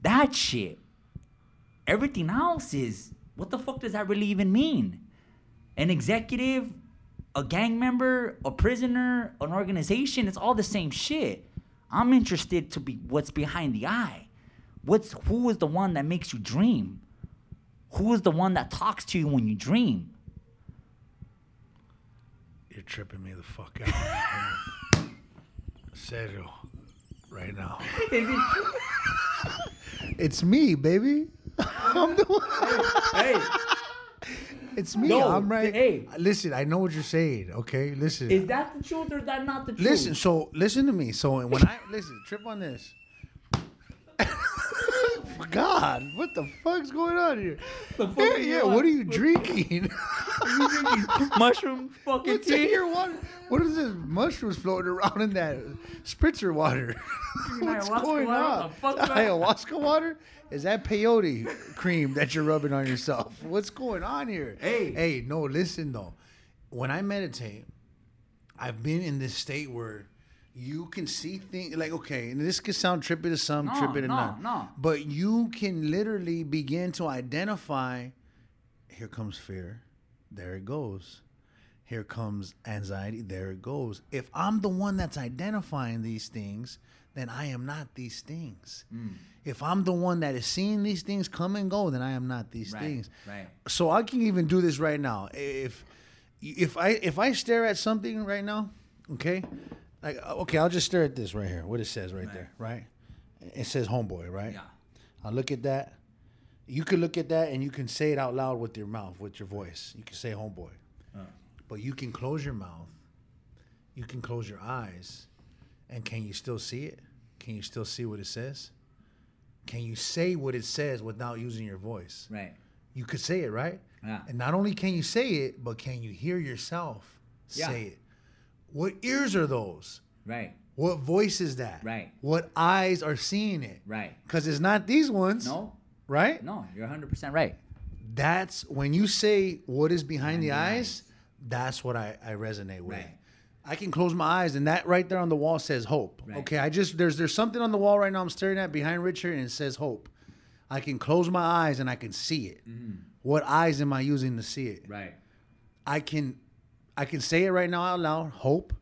That shit. everything else is what the fuck does that really even mean? An executive, a gang member, a prisoner, an organization, it's all the same shit. I'm interested to be what's behind the eye. What's who is the one that makes you dream? Who is the one that talks to you when you dream? You're tripping me the fuck out. Serio. Right now. It's me, baby. I'm the one. hey, It's me. No, I'm right. hey. Listen, I know what you're saying. Okay, listen. is that the truth or is that not the truth? listen. So listen to me. So when I listen, trip on this. God, what the fuck's going on here? The fuck yeah, yeah. What are you drinking? mushroom fucking What's in tea. your water? What is this? Mushrooms floating around in that spritzer water. What's going on? What the fuck's? Ayahuasca water? Is that peyote cream that you're rubbing on yourself? What's going on here? Hey. hey, no, listen though. When I meditate, I've been in this state where you can see things like okay, and this could sound trippy to some, No, trippy to no, none. no. But you can literally begin to identify. Here comes fear. There it goes. Here comes anxiety. There it goes. If I'm the one that's identifying these things, then I am not these things. Mm. If I'm the one that is seeing these things come and go, then I am not these Right, things. right. So I can even do this right now. If if I if I stare at something right now, okay, like okay, I'll just stare at this right here. What it says right, there, right? It says homeboy, right? Yeah. I'll look at that. You can look at that and you can say it out loud with your mouth, with your voice. You can say homeboy. Uh. But you can close your mouth. You can close your eyes. And can you still see it? Can you still see what it says? Can you say what it says without using your voice? Right. You could say it, right? Yeah. And not only can you say it, but can you hear yourself Yeah. say it? What ears are those? Right. What voice is that? Right. What eyes are seeing it? Right. Because it's not these ones. No. Right? No. You're 100 percent right. That's when you say what is behind, the, Behind the eyes, that's what I, I resonate with. Right. I can close my eyes and that right there on the wall says hope. Right. Okay, I just there's there's something on the wall right now I'm staring at behind Richard and it says hope. I can close my eyes and I can see it. Mm-hmm. What eyes am I using to see it? Right. I can I can say it right now out loud, hope.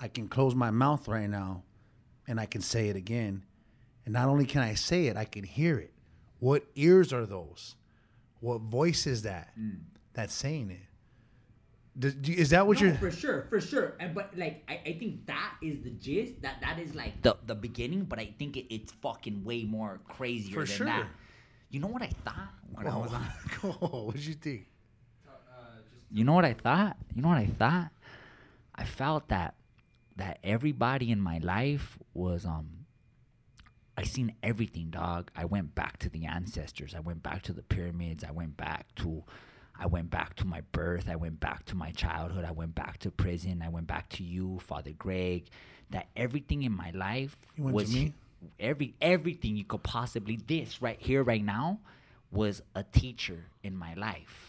I can close my mouth right now and I can say it again. And not only can I say it, I can hear it. What ears are those? What voice is that mm. that's saying it? Does- do- Is that what no, you're for sure, for sure. And but like I, I think that is the gist. That that is like the the beginning. But I think it, it's fucking way more crazier For than sure. that. You know what I thought when I was on? Oh, what did you think? You know what I thought? You know what I thought? I felt that that everybody in my life was um I seen everything, dog. I went back to the ancestors. I went back to the pyramids. I went back to I went back to my birth. I went back to my childhood. I went back to prison. I went back to you, Father Greg. That everything in my life You went to was me? every everything you could possibly this right here right now was a teacher in my life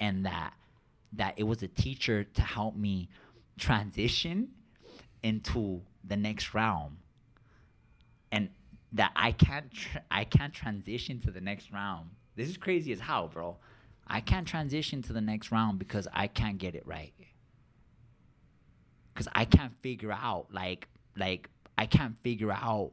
and that that it was a teacher to help me transition into the next realm and that I can't I can't transition to the next realm. This is crazy as hell, bro. I can't transition to the next round because I can't get it right. Cuz I can't figure out like like I can't figure out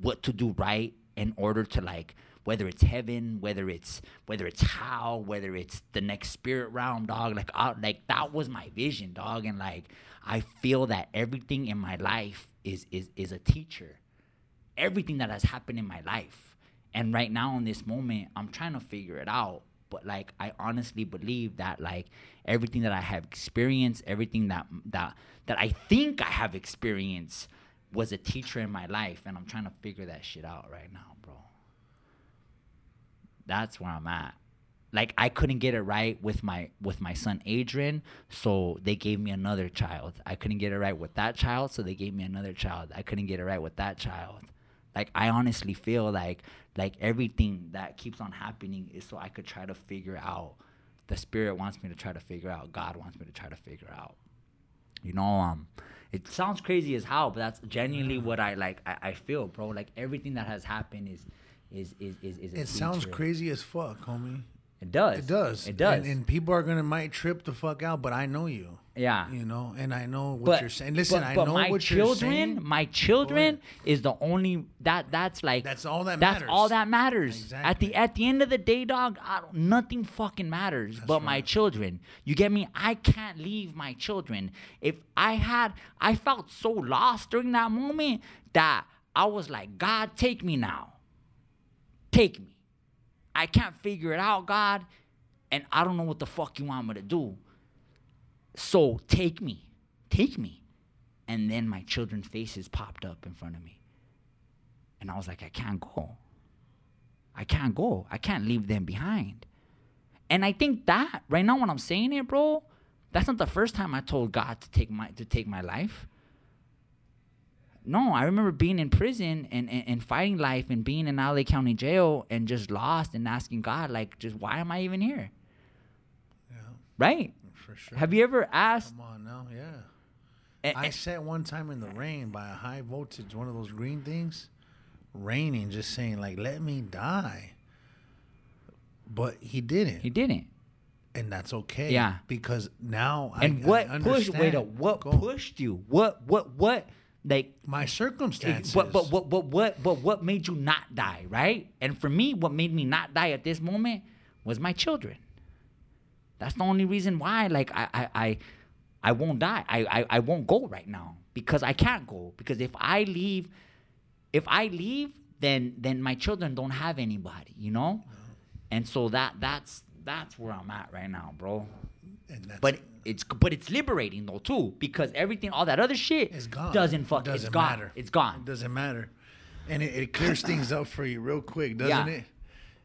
what to do right in order to like whether it's heaven, whether it's whether it's how, whether it's the next spirit realm, dog. Like I, like that was my vision, dog. And like I feel that everything in my life is is is a teacher. Everything that has happened in my life, and right now in this moment, I'm trying to figure it out. But like I honestly believe that like everything that I have experienced, everything that that that I think I have experienced was a teacher in my life, and I'm trying to figure that shit out right now, bro. That's where I'm at. Like I couldn't get it right with my with my son Adrian, so they gave me another child. I couldn't get it right with that child, so they gave me another child. I couldn't get it right with that child. Like I honestly feel like like everything that keeps on happening is so I could try to figure out. The spirit wants me to try to figure out. God wants me to try to figure out you know um it sounds crazy as hell but that's genuinely what i like i, I feel bro like everything that has happened is is is is, is a It sounds crazy as fuck, homie. It does. It does. It does. And, and people are gonna might trip the fuck out, but I know you. yeah. You know, and I know what but you're saying. Listen, but, I know my what children, you're saying. my children my children is the only that that's like That's all that matters. that's matters. all that matters. At the at the end of the day, dog, I don't, nothing fucking matters but my children. You get me? I can't leave my children. If I had, I felt so lost during that moment that I was like, God, take me now. Take me. I can't figure it out, God, and I don't know what the fuck you want me to do. So take me, take me. And then my children's faces popped up in front of me. And I was like, I can't go. I can't go. I can't leave them behind. And I think that right now when I'm saying it, bro, that's not the first time I told God to take my to take my life. No, I remember being in prison and, and, and fighting life and being in LA County jail and just lost and asking God, like, just why am I even here? Yeah, Right? for sure. Have you ever asked? Come on now, yeah. and- I sat one time in the rain by a high voltage, one of those green things, raining, just saying like, "Let me die." But he didn't, he didn't. and that's okay. Yeah. because now And I, what I pushed? Wait, a, what Go. pushed you? What? What? What? Like, my circumstances? but but what what what what what made you not die? Right? And for me, what made me not die at this moment was my children. That's the only reason why. Like, I I I, I won't die. I, I I won't go right now because I can't go because if I leave, if I leave, then then my children don't have anybody. You know. And so that that's that's where I'm at right now, bro. and that's, But it's but it's liberating though too because everything all that other shit it's gone. doesn't fuck Doesn't it's gone. matter. It's It gone. doesn't matter, and it, it clears things up for you real quick, doesn't Yeah. it?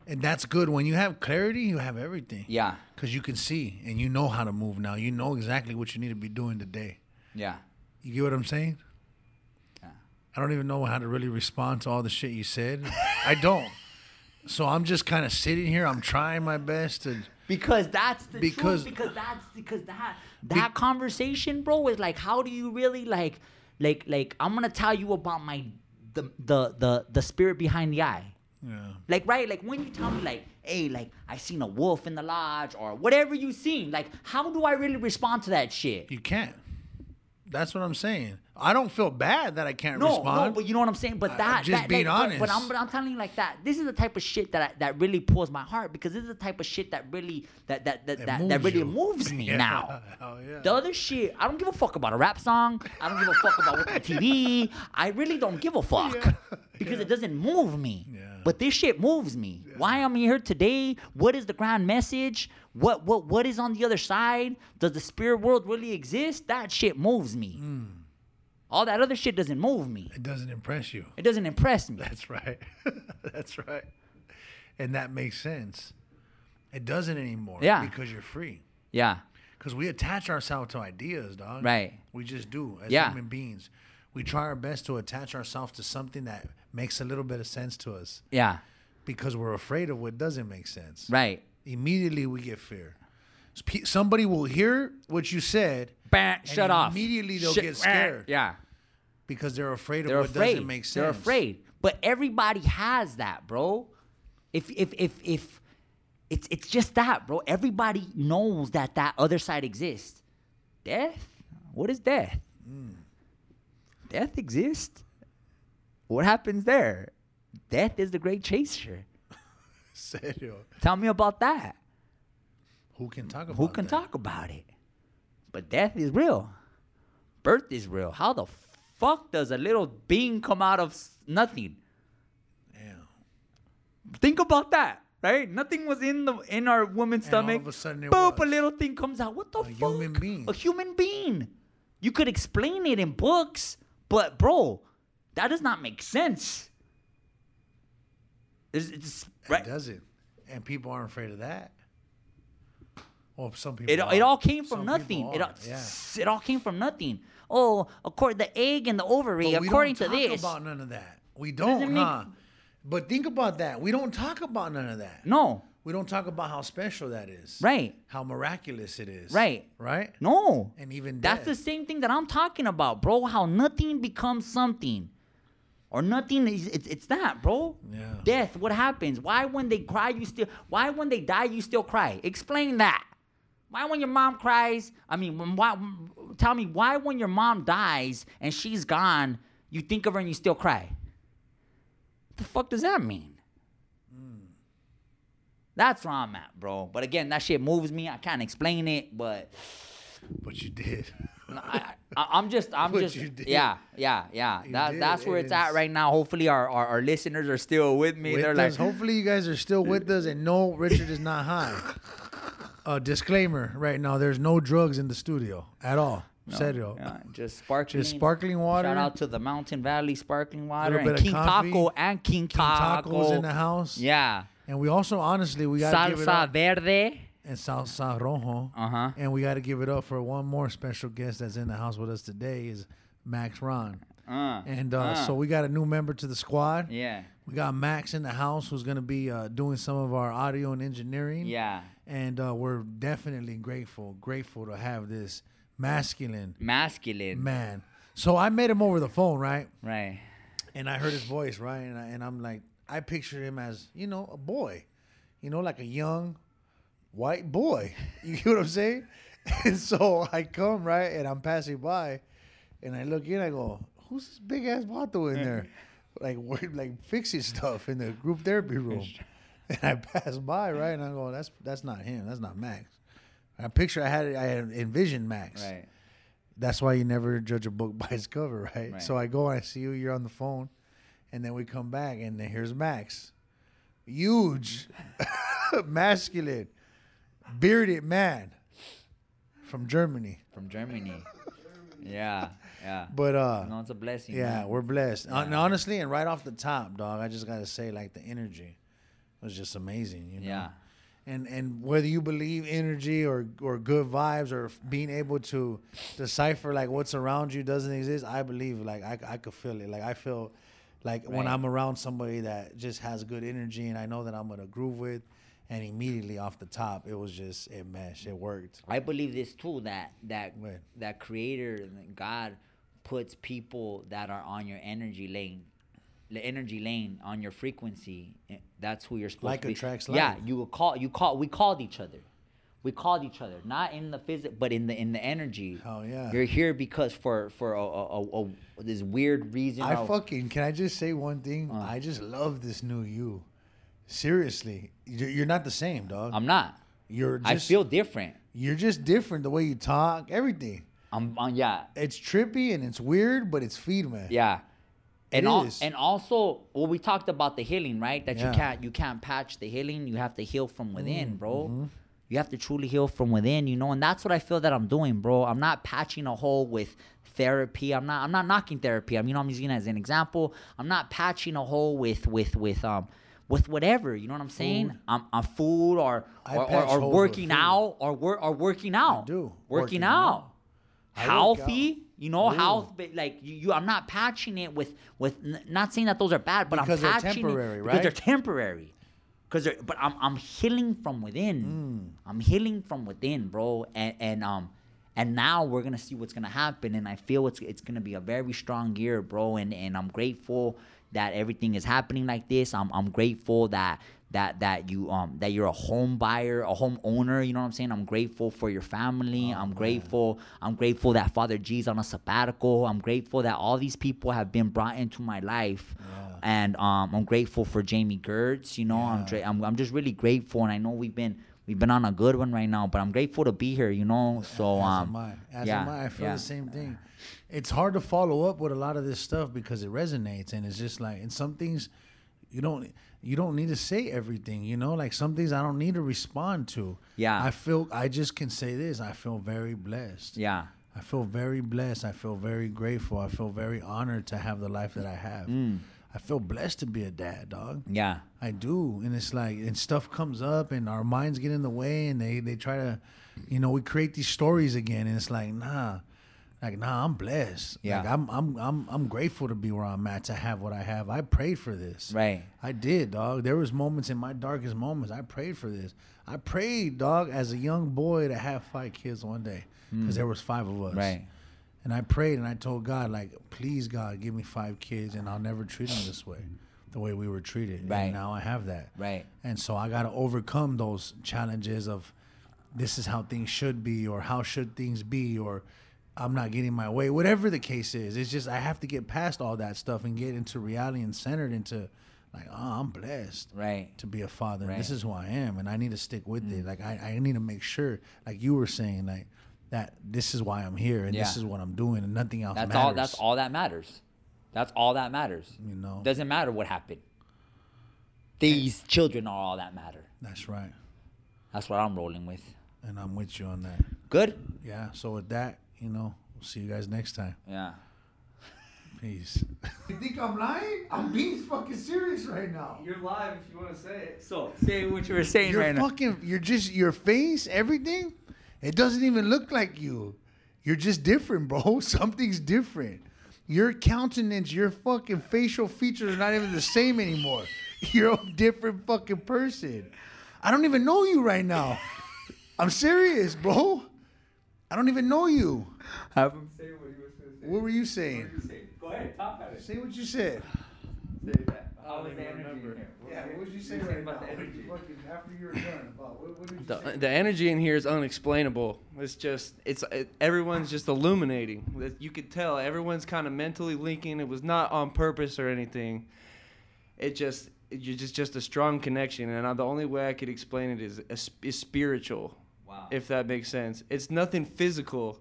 And that's good. When you have clarity, you have everything. Yeah. Because you can see and you know how to move now. You know exactly what you need to be doing today. Yeah. You get what I'm saying? Yeah. I don't even know how to really respond to all the shit you said. I don't. So I'm just kind of sitting here. I'm trying my best to. Because that's the Because- truth. Because that's because that that conversation, bro, is like how do you really like like like I'm gonna tell you about my the the the the spirit behind the eye. Yeah. Like right, like when you tell me like, hey, like I seen a wolf in the lodge or whatever you seen, like how do I really respond to that shit? You can't. That's what I'm saying. I don't feel bad that I can't No, respond. no, but you know what I'm saying. But that, I'm just that, being honest. But, I'm, but I'm telling you like that. This is the type of shit that I, that really pulls my heart because this is the type of shit that really that that that It that, that really you. moves me Yeah. now. Oh, yeah. The other shit, I don't give a fuck about a rap song. I don't give a fuck about what's on TV. I really don't give a fuck because it doesn't move me. Yeah. But this shit moves me. Why am I'm here today? What is the grand message? What what what is on the other side? Does the spirit world really exist? That shit moves me. Hmm. All that other shit doesn't move me. It doesn't impress you. It doesn't impress me. That's right. That's right. And that makes sense. It doesn't anymore. Yeah. Because you're free. Yeah. Because we attach ourselves to ideas, dog. Right. We just do as Yeah. human beings. We try our best to attach ourselves to something that makes a little bit of sense to us Yeah. because we're afraid of what doesn't make sense. Right. Immediately we get fear. Somebody will hear what you said Bah, shut off. immediately they'll Shut- get scared. Yeah. because they're afraid of They're what afraid. doesn't make sense. They're afraid. But everybody has that, bro. If if if if it's it's just that, bro. Everybody knows that that other side exists. Death? What is death? Hmm. Death exists. What happens there? Death is the great chaser. Serio. Tell me about that. Who can talk about Who can that? talk about it? But death is real. Birth is real. How the fuck does a little being come out of s- nothing? Damn. Think about that, right? Nothing was in the in our woman's And all stomach. of a sudden it Boop, a little thing comes out. What the A fuck? human being. A human being. You could explain it in books, but bro, that does not make sense. It's, it's right. It doesn't. And people aren't afraid of that. Well, some people. It, are. it all came from Some nothing. It all, yeah. it all came from nothing. Oh, according the egg and the ovary, But we according don't to talk this. about none of that. We don't, make- huh? But think about that. We don't talk about none of that. no, We don't talk about how special that is. right, How miraculous it is. Right. Right. no. And even That's the same thing that I'm talking about, bro. How nothing becomes something. Or nothing. It's, it's, it's that, bro. Yeah. Death. What happens? Why when they cry you still? Why when they die you still cry? Explain that. Why when your mom cries? I mean, when, why? Tell me why when your mom dies and she's gone, you think of her and you still cry. What the fuck does that mean? That's where I'm at, bro. But again, that shit moves me. I can't explain it, but But you did. I, I, I'm just, I'm just, yeah, yeah, yeah. You That, did. that's where it's at right now. Hopefully, our, our, our listeners are still with me. With They're us. like, hopefully you guys are still with us and no, Richard is not high. Uh, disclaimer right now: there's no drugs in the studio at all. no, Serio. yeah, just sparkling, Just sparkling water. Shout out to the Mountain Valley Sparkling Water and King coffee, Taco and King, King Taco. tacos in the house. Yeah, And we also, honestly, we it salsa verde. And salsa rojo. Uh huh. And we got to give it up for one more special guest that's in the house with us today is Max Ron. Uh, And uh, uh, so we got a new member to the squad. yeah, We got Max in the house who's going to be uh, doing some of our audio and engineering. yeah. And uh, we're definitely grateful, grateful to have this masculine Masculine. man. So I met him over the phone, right? Right. And I heard his voice, right? And, I, and I'm like, I picture him as, you know, a boy, you know, like a young white boy. You get what I'm saying? And so I come, right? And I'm passing by and I look in, I go, who's this big ass vato in there? like, we're like fixing stuff in the group therapy room. And I pass by, right? And I go, that's that's not him. That's not Max. I picture I had I had envisioned Max. Right. That's why you never judge a book by its cover, right? Right. So I go and I see you, you're on the phone, and then we come back, and then here's Max. Huge, masculine, bearded man from Germany. From Germany. yeah. Yeah. But uh no, it's a blessing. yeah, man. we're blessed. And honestly, and right off the top, dog, I just gotta say, like the energy was just amazing, you know. Yeah. and and whether you believe energy or or good vibes or being able to decipher like what's around you doesn't exist i believe like i, I could feel it like i feel like when i'm around somebody that just has good energy and i know that i'm gonna groove with and immediately off the top it was just it meshed it worked. I believe this too that that Right. that creator God puts people that are on your energy lane the energy lane on your frequency eh, that's who you're supposed Like to be. attracts yeah you would call you call we called each other. We called each other not in the physical but in the in the energy. Oh, yeah. you're here because for for a, a, a, a this weird reason i of- fucking can i just say one thing? Uh. i just love this new you seriously you're, you're not the same dog i'm not you're just i feel different you're just different the way you talk everything i'm, i yeah it's trippy and it's weird, but it's feed, man. Yeah. And al- and also well we talked about the healing, right? That Yeah. you can't you can't patch the healing. You have to heal from within, Mm, bro. mm-hmm. You have to truly heal from within, you know, and that's what I feel that I'm doing, bro. I'm not patching a hole with therapy. I'm not I'm not knocking therapy. I'm you know I'm using it as an example. I'm not patching a hole with with with um with whatever, you know what I'm saying? I'm, I'm food or or, or, or working out or work or working out. I do. Working, Working out. out. I work Healthy, you know, Ooh. health but like you, you I'm not patching it with with n- not saying that those are bad, but Because I'm patching temporary, it because they're right? temporary. Cause they're, but I'm I'm healing from within. Mm. I'm healing from within, bro. And and um and now we're gonna see what's gonna happen. And I feel it's it's gonna be a very strong year, bro. And and I'm grateful that everything is happening like this. I'm I'm grateful that that that you um that you're a home buyer, a home owner. You know what I'm saying? I'm grateful for your family. Oh, I'm grateful. I'm grateful that Father G's on a sabbatical. I'm grateful that all these people have been brought into my life. And um, I'm grateful for Jamie Gertz. You know, I'm, dra- I'm I'm just really grateful, and I know we've been we've been on a good one right now. But I'm grateful to be here. You know, so As um, am I. As yeah, am I. I feel yeah. the same thing. It's hard to follow up with a lot of this stuff because it resonates, and it's just like, and some things you don't you don't need to say everything. You know, like some things I don't need to respond to. Yeah. I feel I just can say this. I feel very blessed. Yeah, I feel very blessed. I feel very grateful. I feel very honored to have the life that I have. Mm. I feel blessed to be a dad, dog. yeah, I do, and it's like, and stuff comes up, and our minds get in the way, and they they try to, you know, we create these stories again, and it's like, nah, like nah, I'm blessed. Yeah. like, I'm I'm I'm I'm grateful to be where I'm at to have what I have. I prayed for this. right. I did, dog. There was moments in my darkest moments. I prayed for this. I prayed, dog, as a young boy to have five kids one day, because hmm. there was five of us. Right. And I prayed and I told God, like, please, God, give me five kids and I'll never treat them this way, the way we were treated. Right. And now I have that. Right. And so I got to overcome those challenges of this is how things should be or how should things be or I'm not getting my way, whatever the case is. It's just I have to get past all that stuff and get into reality and centered into like, oh, I'm blessed Right. to be a father. and This is who I am, and I need to stick with Mm. it. Like I, I need to make sure, like you were saying, like that this is why I'm here and this is what I'm doing, and nothing else That's matters. all. That's all that matters. That's all that matters. You know, Doesn't matter what happened. These children are all that matter. that's right, That's what I'm rolling with. and I'm with you on that. Good. Yeah. So with that, you know, we'll see you guys next time. Yeah. Peace. You think I'm lying? I'm being fucking serious right now. You're live if you want to say it. So say what you were saying You're right now. fucking. You're just your face, everything. It doesn't even look like you. You're just different, bro. Something's different. Your countenance, your fucking facial features are not even the same anymore. You're a different fucking person. I don't even know you right now. I'm serious, bro. I don't even know you. Have him Say what he was going to say. What were you saying? Go ahead. Talk about it. Say what you said. Say that. I How don't was the even energy in remember. here? Yeah, what would you say You're right saying now? about the energy. After you were done, about what, what did you The, say? the energy in here is unexplainable. It's just, it's it, everyone's just illuminating. That You could tell everyone's kind of mentally linking. It was not on purpose or anything. It just, it, you just, just a strong connection. And I, the only way I could explain it is, is, is spiritual. If that makes sense. It's nothing physical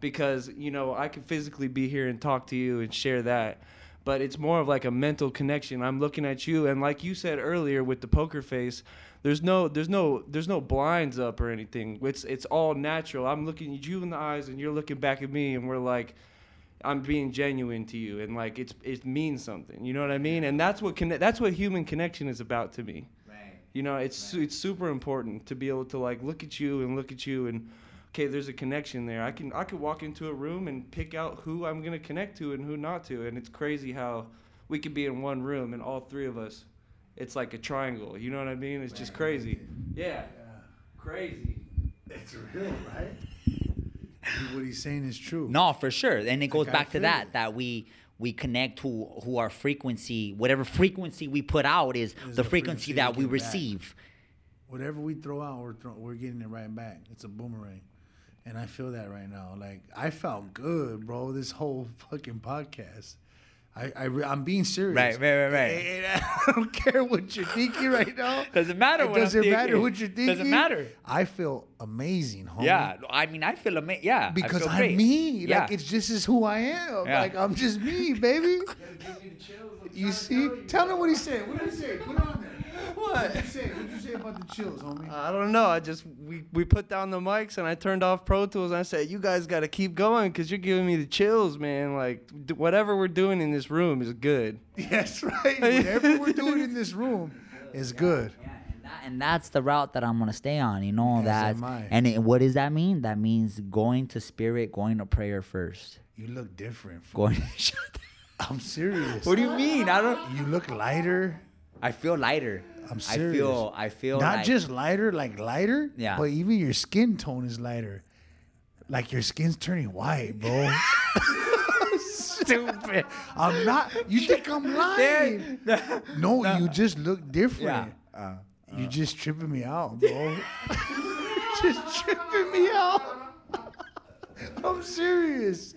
because, you know, I could physically be here and talk to you and share that. But it's more of like a mental connection. I'm looking at you and like you said earlier with the poker face, there's no there's no there's no blinds up or anything. It's it's all natural. I'm looking at you in the eyes and you're looking back at me and we're like I'm being genuine to you and like it's it means something. You know what I mean? And that's what conne- that's what human connection is about to me. Right. You know, it's su- it's super important to be able to like look at you and look at you and okay, there's a connection there. I can I could walk into a room and pick out who I'm gonna connect to and who not to, and it's crazy how we could be in one room and all three of us, it's like a triangle. You know what I mean? It's just crazy. Yeah, crazy. It's real, right? what he's saying is true. No, for sure. And it goes I back to that that we we connect who who our frequency, whatever frequency we put out is, Is the the frequency frequency that we get back. receive. Whatever we throw out, we're throw, we're getting it right back. It's a boomerang, and I feel that right now. Like I felt good, bro. This whole fucking podcast. I, I re- I'm being serious. Right, right, right, right. Eh, eh, eh, and I don't care what you're thinking right now. Doesn't matter It what I'm doesn't matter thinking. what you're thinking. Doesn't matter. I feel amazing, homie. Yeah, I mean, I feel amazing. Yeah, I Because feel I'm great. me. Yeah. Like it's just is who I am. Yeah. Like I'm just me, baby. You see? Tell him what he said. What did he say? Put on there. What did you say? What did you say about the chills, homie? I don't know. I just we, we put down the mics and I turned off Pro Tools and I said, "You guys got to keep going because you're giving me the chills, man. Like d- whatever we're doing in this room is good." Yes, right. Whatever we're doing in this room is good. Yeah, and, that, and that's the route that I'm gonna stay on. You know As that. am I. And it, what does that mean? That means going to spirit, going to prayer first. You look different. Going. I'm serious. what do you mean? I don't. You look lighter. I feel lighter. I'm I serious. feel. I feel. Not like- just lighter, like lighter. Yeah. But even your skin tone is lighter. Like your skin's turning white, bro. Stupid. I'm not. You think I'm lying? No, you just look different. Yeah. Uh, uh. You just tripping me out, bro. just tripping me out. I'm serious.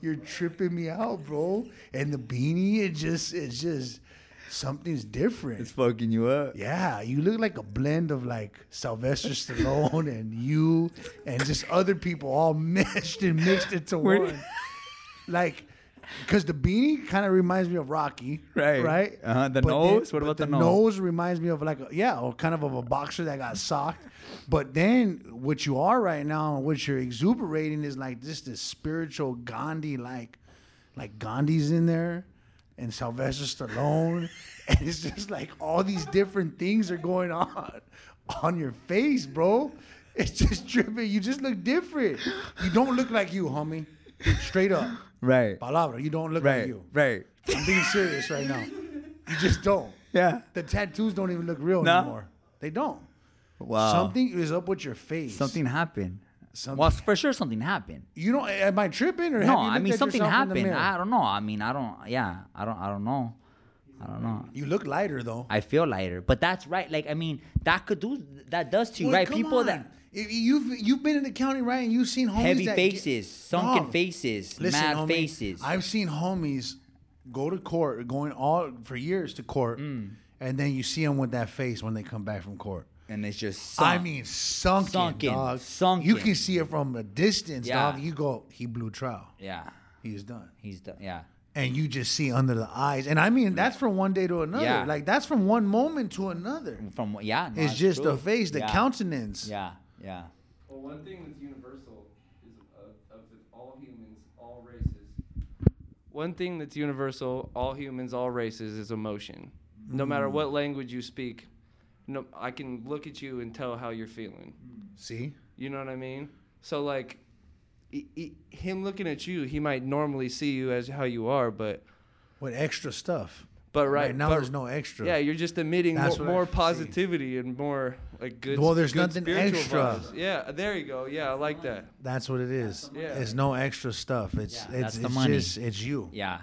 You're tripping me out, bro. And the beanie, it just, it's just something's different. It's fucking you up. Yeah, you look like a blend of like Sylvester Stallone and you and just other people all meshed and mixed into one. Like, because the beanie kind of reminds me of Rocky, Right. Right. Uh-huh, the But nose? What about the nose? the nose? nose? reminds me of like a, yeah, or kind of of a boxer that got socked. But then what you are right now, and what you're exuberating is like just this spiritual Gandhi, like like Gandhi's in there, and Sylvester Stallone, and it's just like all these different things are going on on your face, bro. It's just tripping. You just look different. You don't look like you, homie. Straight up. Right. Palabra, you don't look like you. Right. I'm being serious right now. You just don't. Yeah. The tattoos don't even look real No? anymore. They don't. Wow. Something is up with your face. Something happened. Something. Well, for sure something happened. you know, am I tripping or No, I mean something yourself in the happened. I don't know. I mean, I don't. Yeah, I don't. I don't know. I don't know. You look lighter though. I feel lighter, but that's right. Like I mean, that could do that does to you, Well, right? People on. that If you've you've been in the county, right? And you've seen homies heavy faces, sunken Dog, faces, Listen, mad homie, faces. I've seen homies go to court, going all for years to court, Mm. and then you see them with that face when they come back from court. And it's just. I sunk. mean, sunken, Sunken, dog. sunken. You can see it from a distance, Yeah. dog. You go, he blew trial. yeah, He's done. he's done. Yeah, And you just see under the eyes, and I mean that's from one day to another. Yeah. Like that's from one moment to another. from yeah. no, It's just true. the face, the Yeah. countenance. Yeah, yeah, Well, one thing that's universal is of, of all humans, all races. One thing that's universal, all humans, all races, is emotion. No matter mm. what language you speak, no, I can look at you and tell how you're feeling. See, You know what I mean? So like, he, he, him looking at you, he might normally see you as how you are, but with extra stuff. but right, now, but- there's no extra. Yeah, you're just emitting That's more, what I more see. positivity and more like good. Well, there's good nothing extra. vibes. Yeah, there you go. Yeah, I like that. That's what it is. Yeah. It's no extra stuff. It's Yeah, it's, it's just it's you. yeah.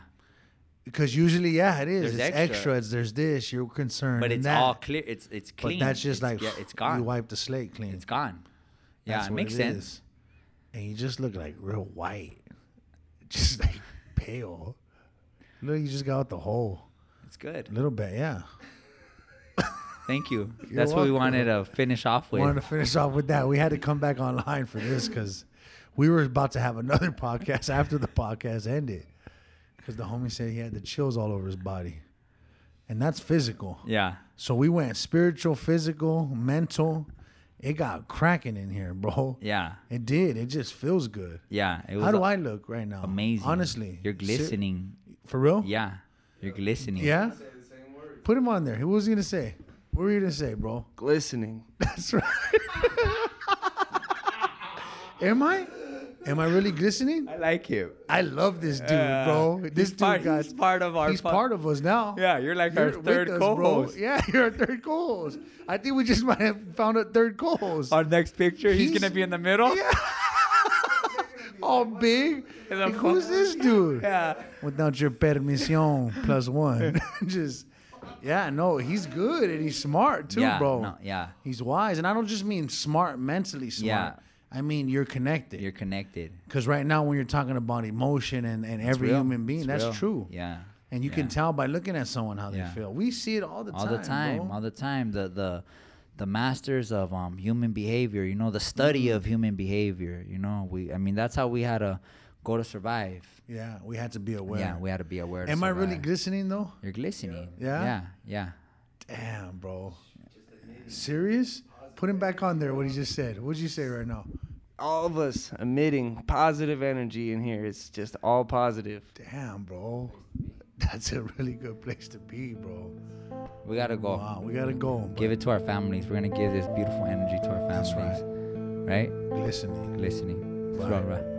Because usually, yeah, it is. There's it's extra. extra. It's there's this. You're concerned. But it's that. all clear. It's it's clean. But that's just It's- like yeah, it's gone. You wipe the slate clean. It's gone. Yeah, That's it makes it sense. is. And you just look like real white, just like pale. Look, you just got out the hole. It's good. A little bit, yeah. Thank you. You're That's what we wanted to finish off with. We wanted to finish off with that. We had to come back online for this because we were about to have another podcast after the podcast ended. Because the homie said he had the chills all over his body, and that's physical. yeah. So we went spiritual, physical, mental. It got cracking in here, bro. Yeah. It did. It just feels good. Yeah. It was How do a- I look right now? amazing. Honestly, You're glistening. for real? Yeah. You're glistening. Yeah. Put him on there. What was he gonna say? What were you gonna say, bro? Glistening. That's right. Am I? Am I really glistening? I like him. I love this dude, Uh, bro. This dude part- got. he's part of our He's po- part of us now. Yeah, you're like You're our third us, co-host. Yeah, you're our third co-host. I think we just might have found a third co-host. Our next picture, he's, He's- gonna be in the middle. Yeah. All big. Like, who's this dude? Yeah. Without your permission plus one. just, yeah, no, he's good and he's smart too, yeah, bro. no, yeah. He's wise, and I don't just mean smart mentally smart. Yeah. I mean you're connected. You're connected. Because right now, when you're talking about emotion and, and every real. human being, It's that's real. true. Yeah. And you yeah. can tell by looking at someone how Yeah. they feel. We see it all the all time. All the time, bro. all the time. The the the masters of um human behavior. You know, the study Mm-hmm. of human behavior. You know, we. I mean, that's how we had to go to survive. yeah, we had to be aware. Yeah, we had to be aware. Am I really glistening though? You're glistening. Yeah? Yeah. Yeah. Damn, bro. Serious? Put him back on there. What he just said. What'd you say right now? All of us emitting positive energy in here. It's just all positive. Damn, bro. That's a really good place to be, bro. We gotta go. Wow, we gotta go. Give it to our families. We're gonna give this beautiful energy to our families. That's families. Right. Glistening. Glistening. Bye. Bye. Bye.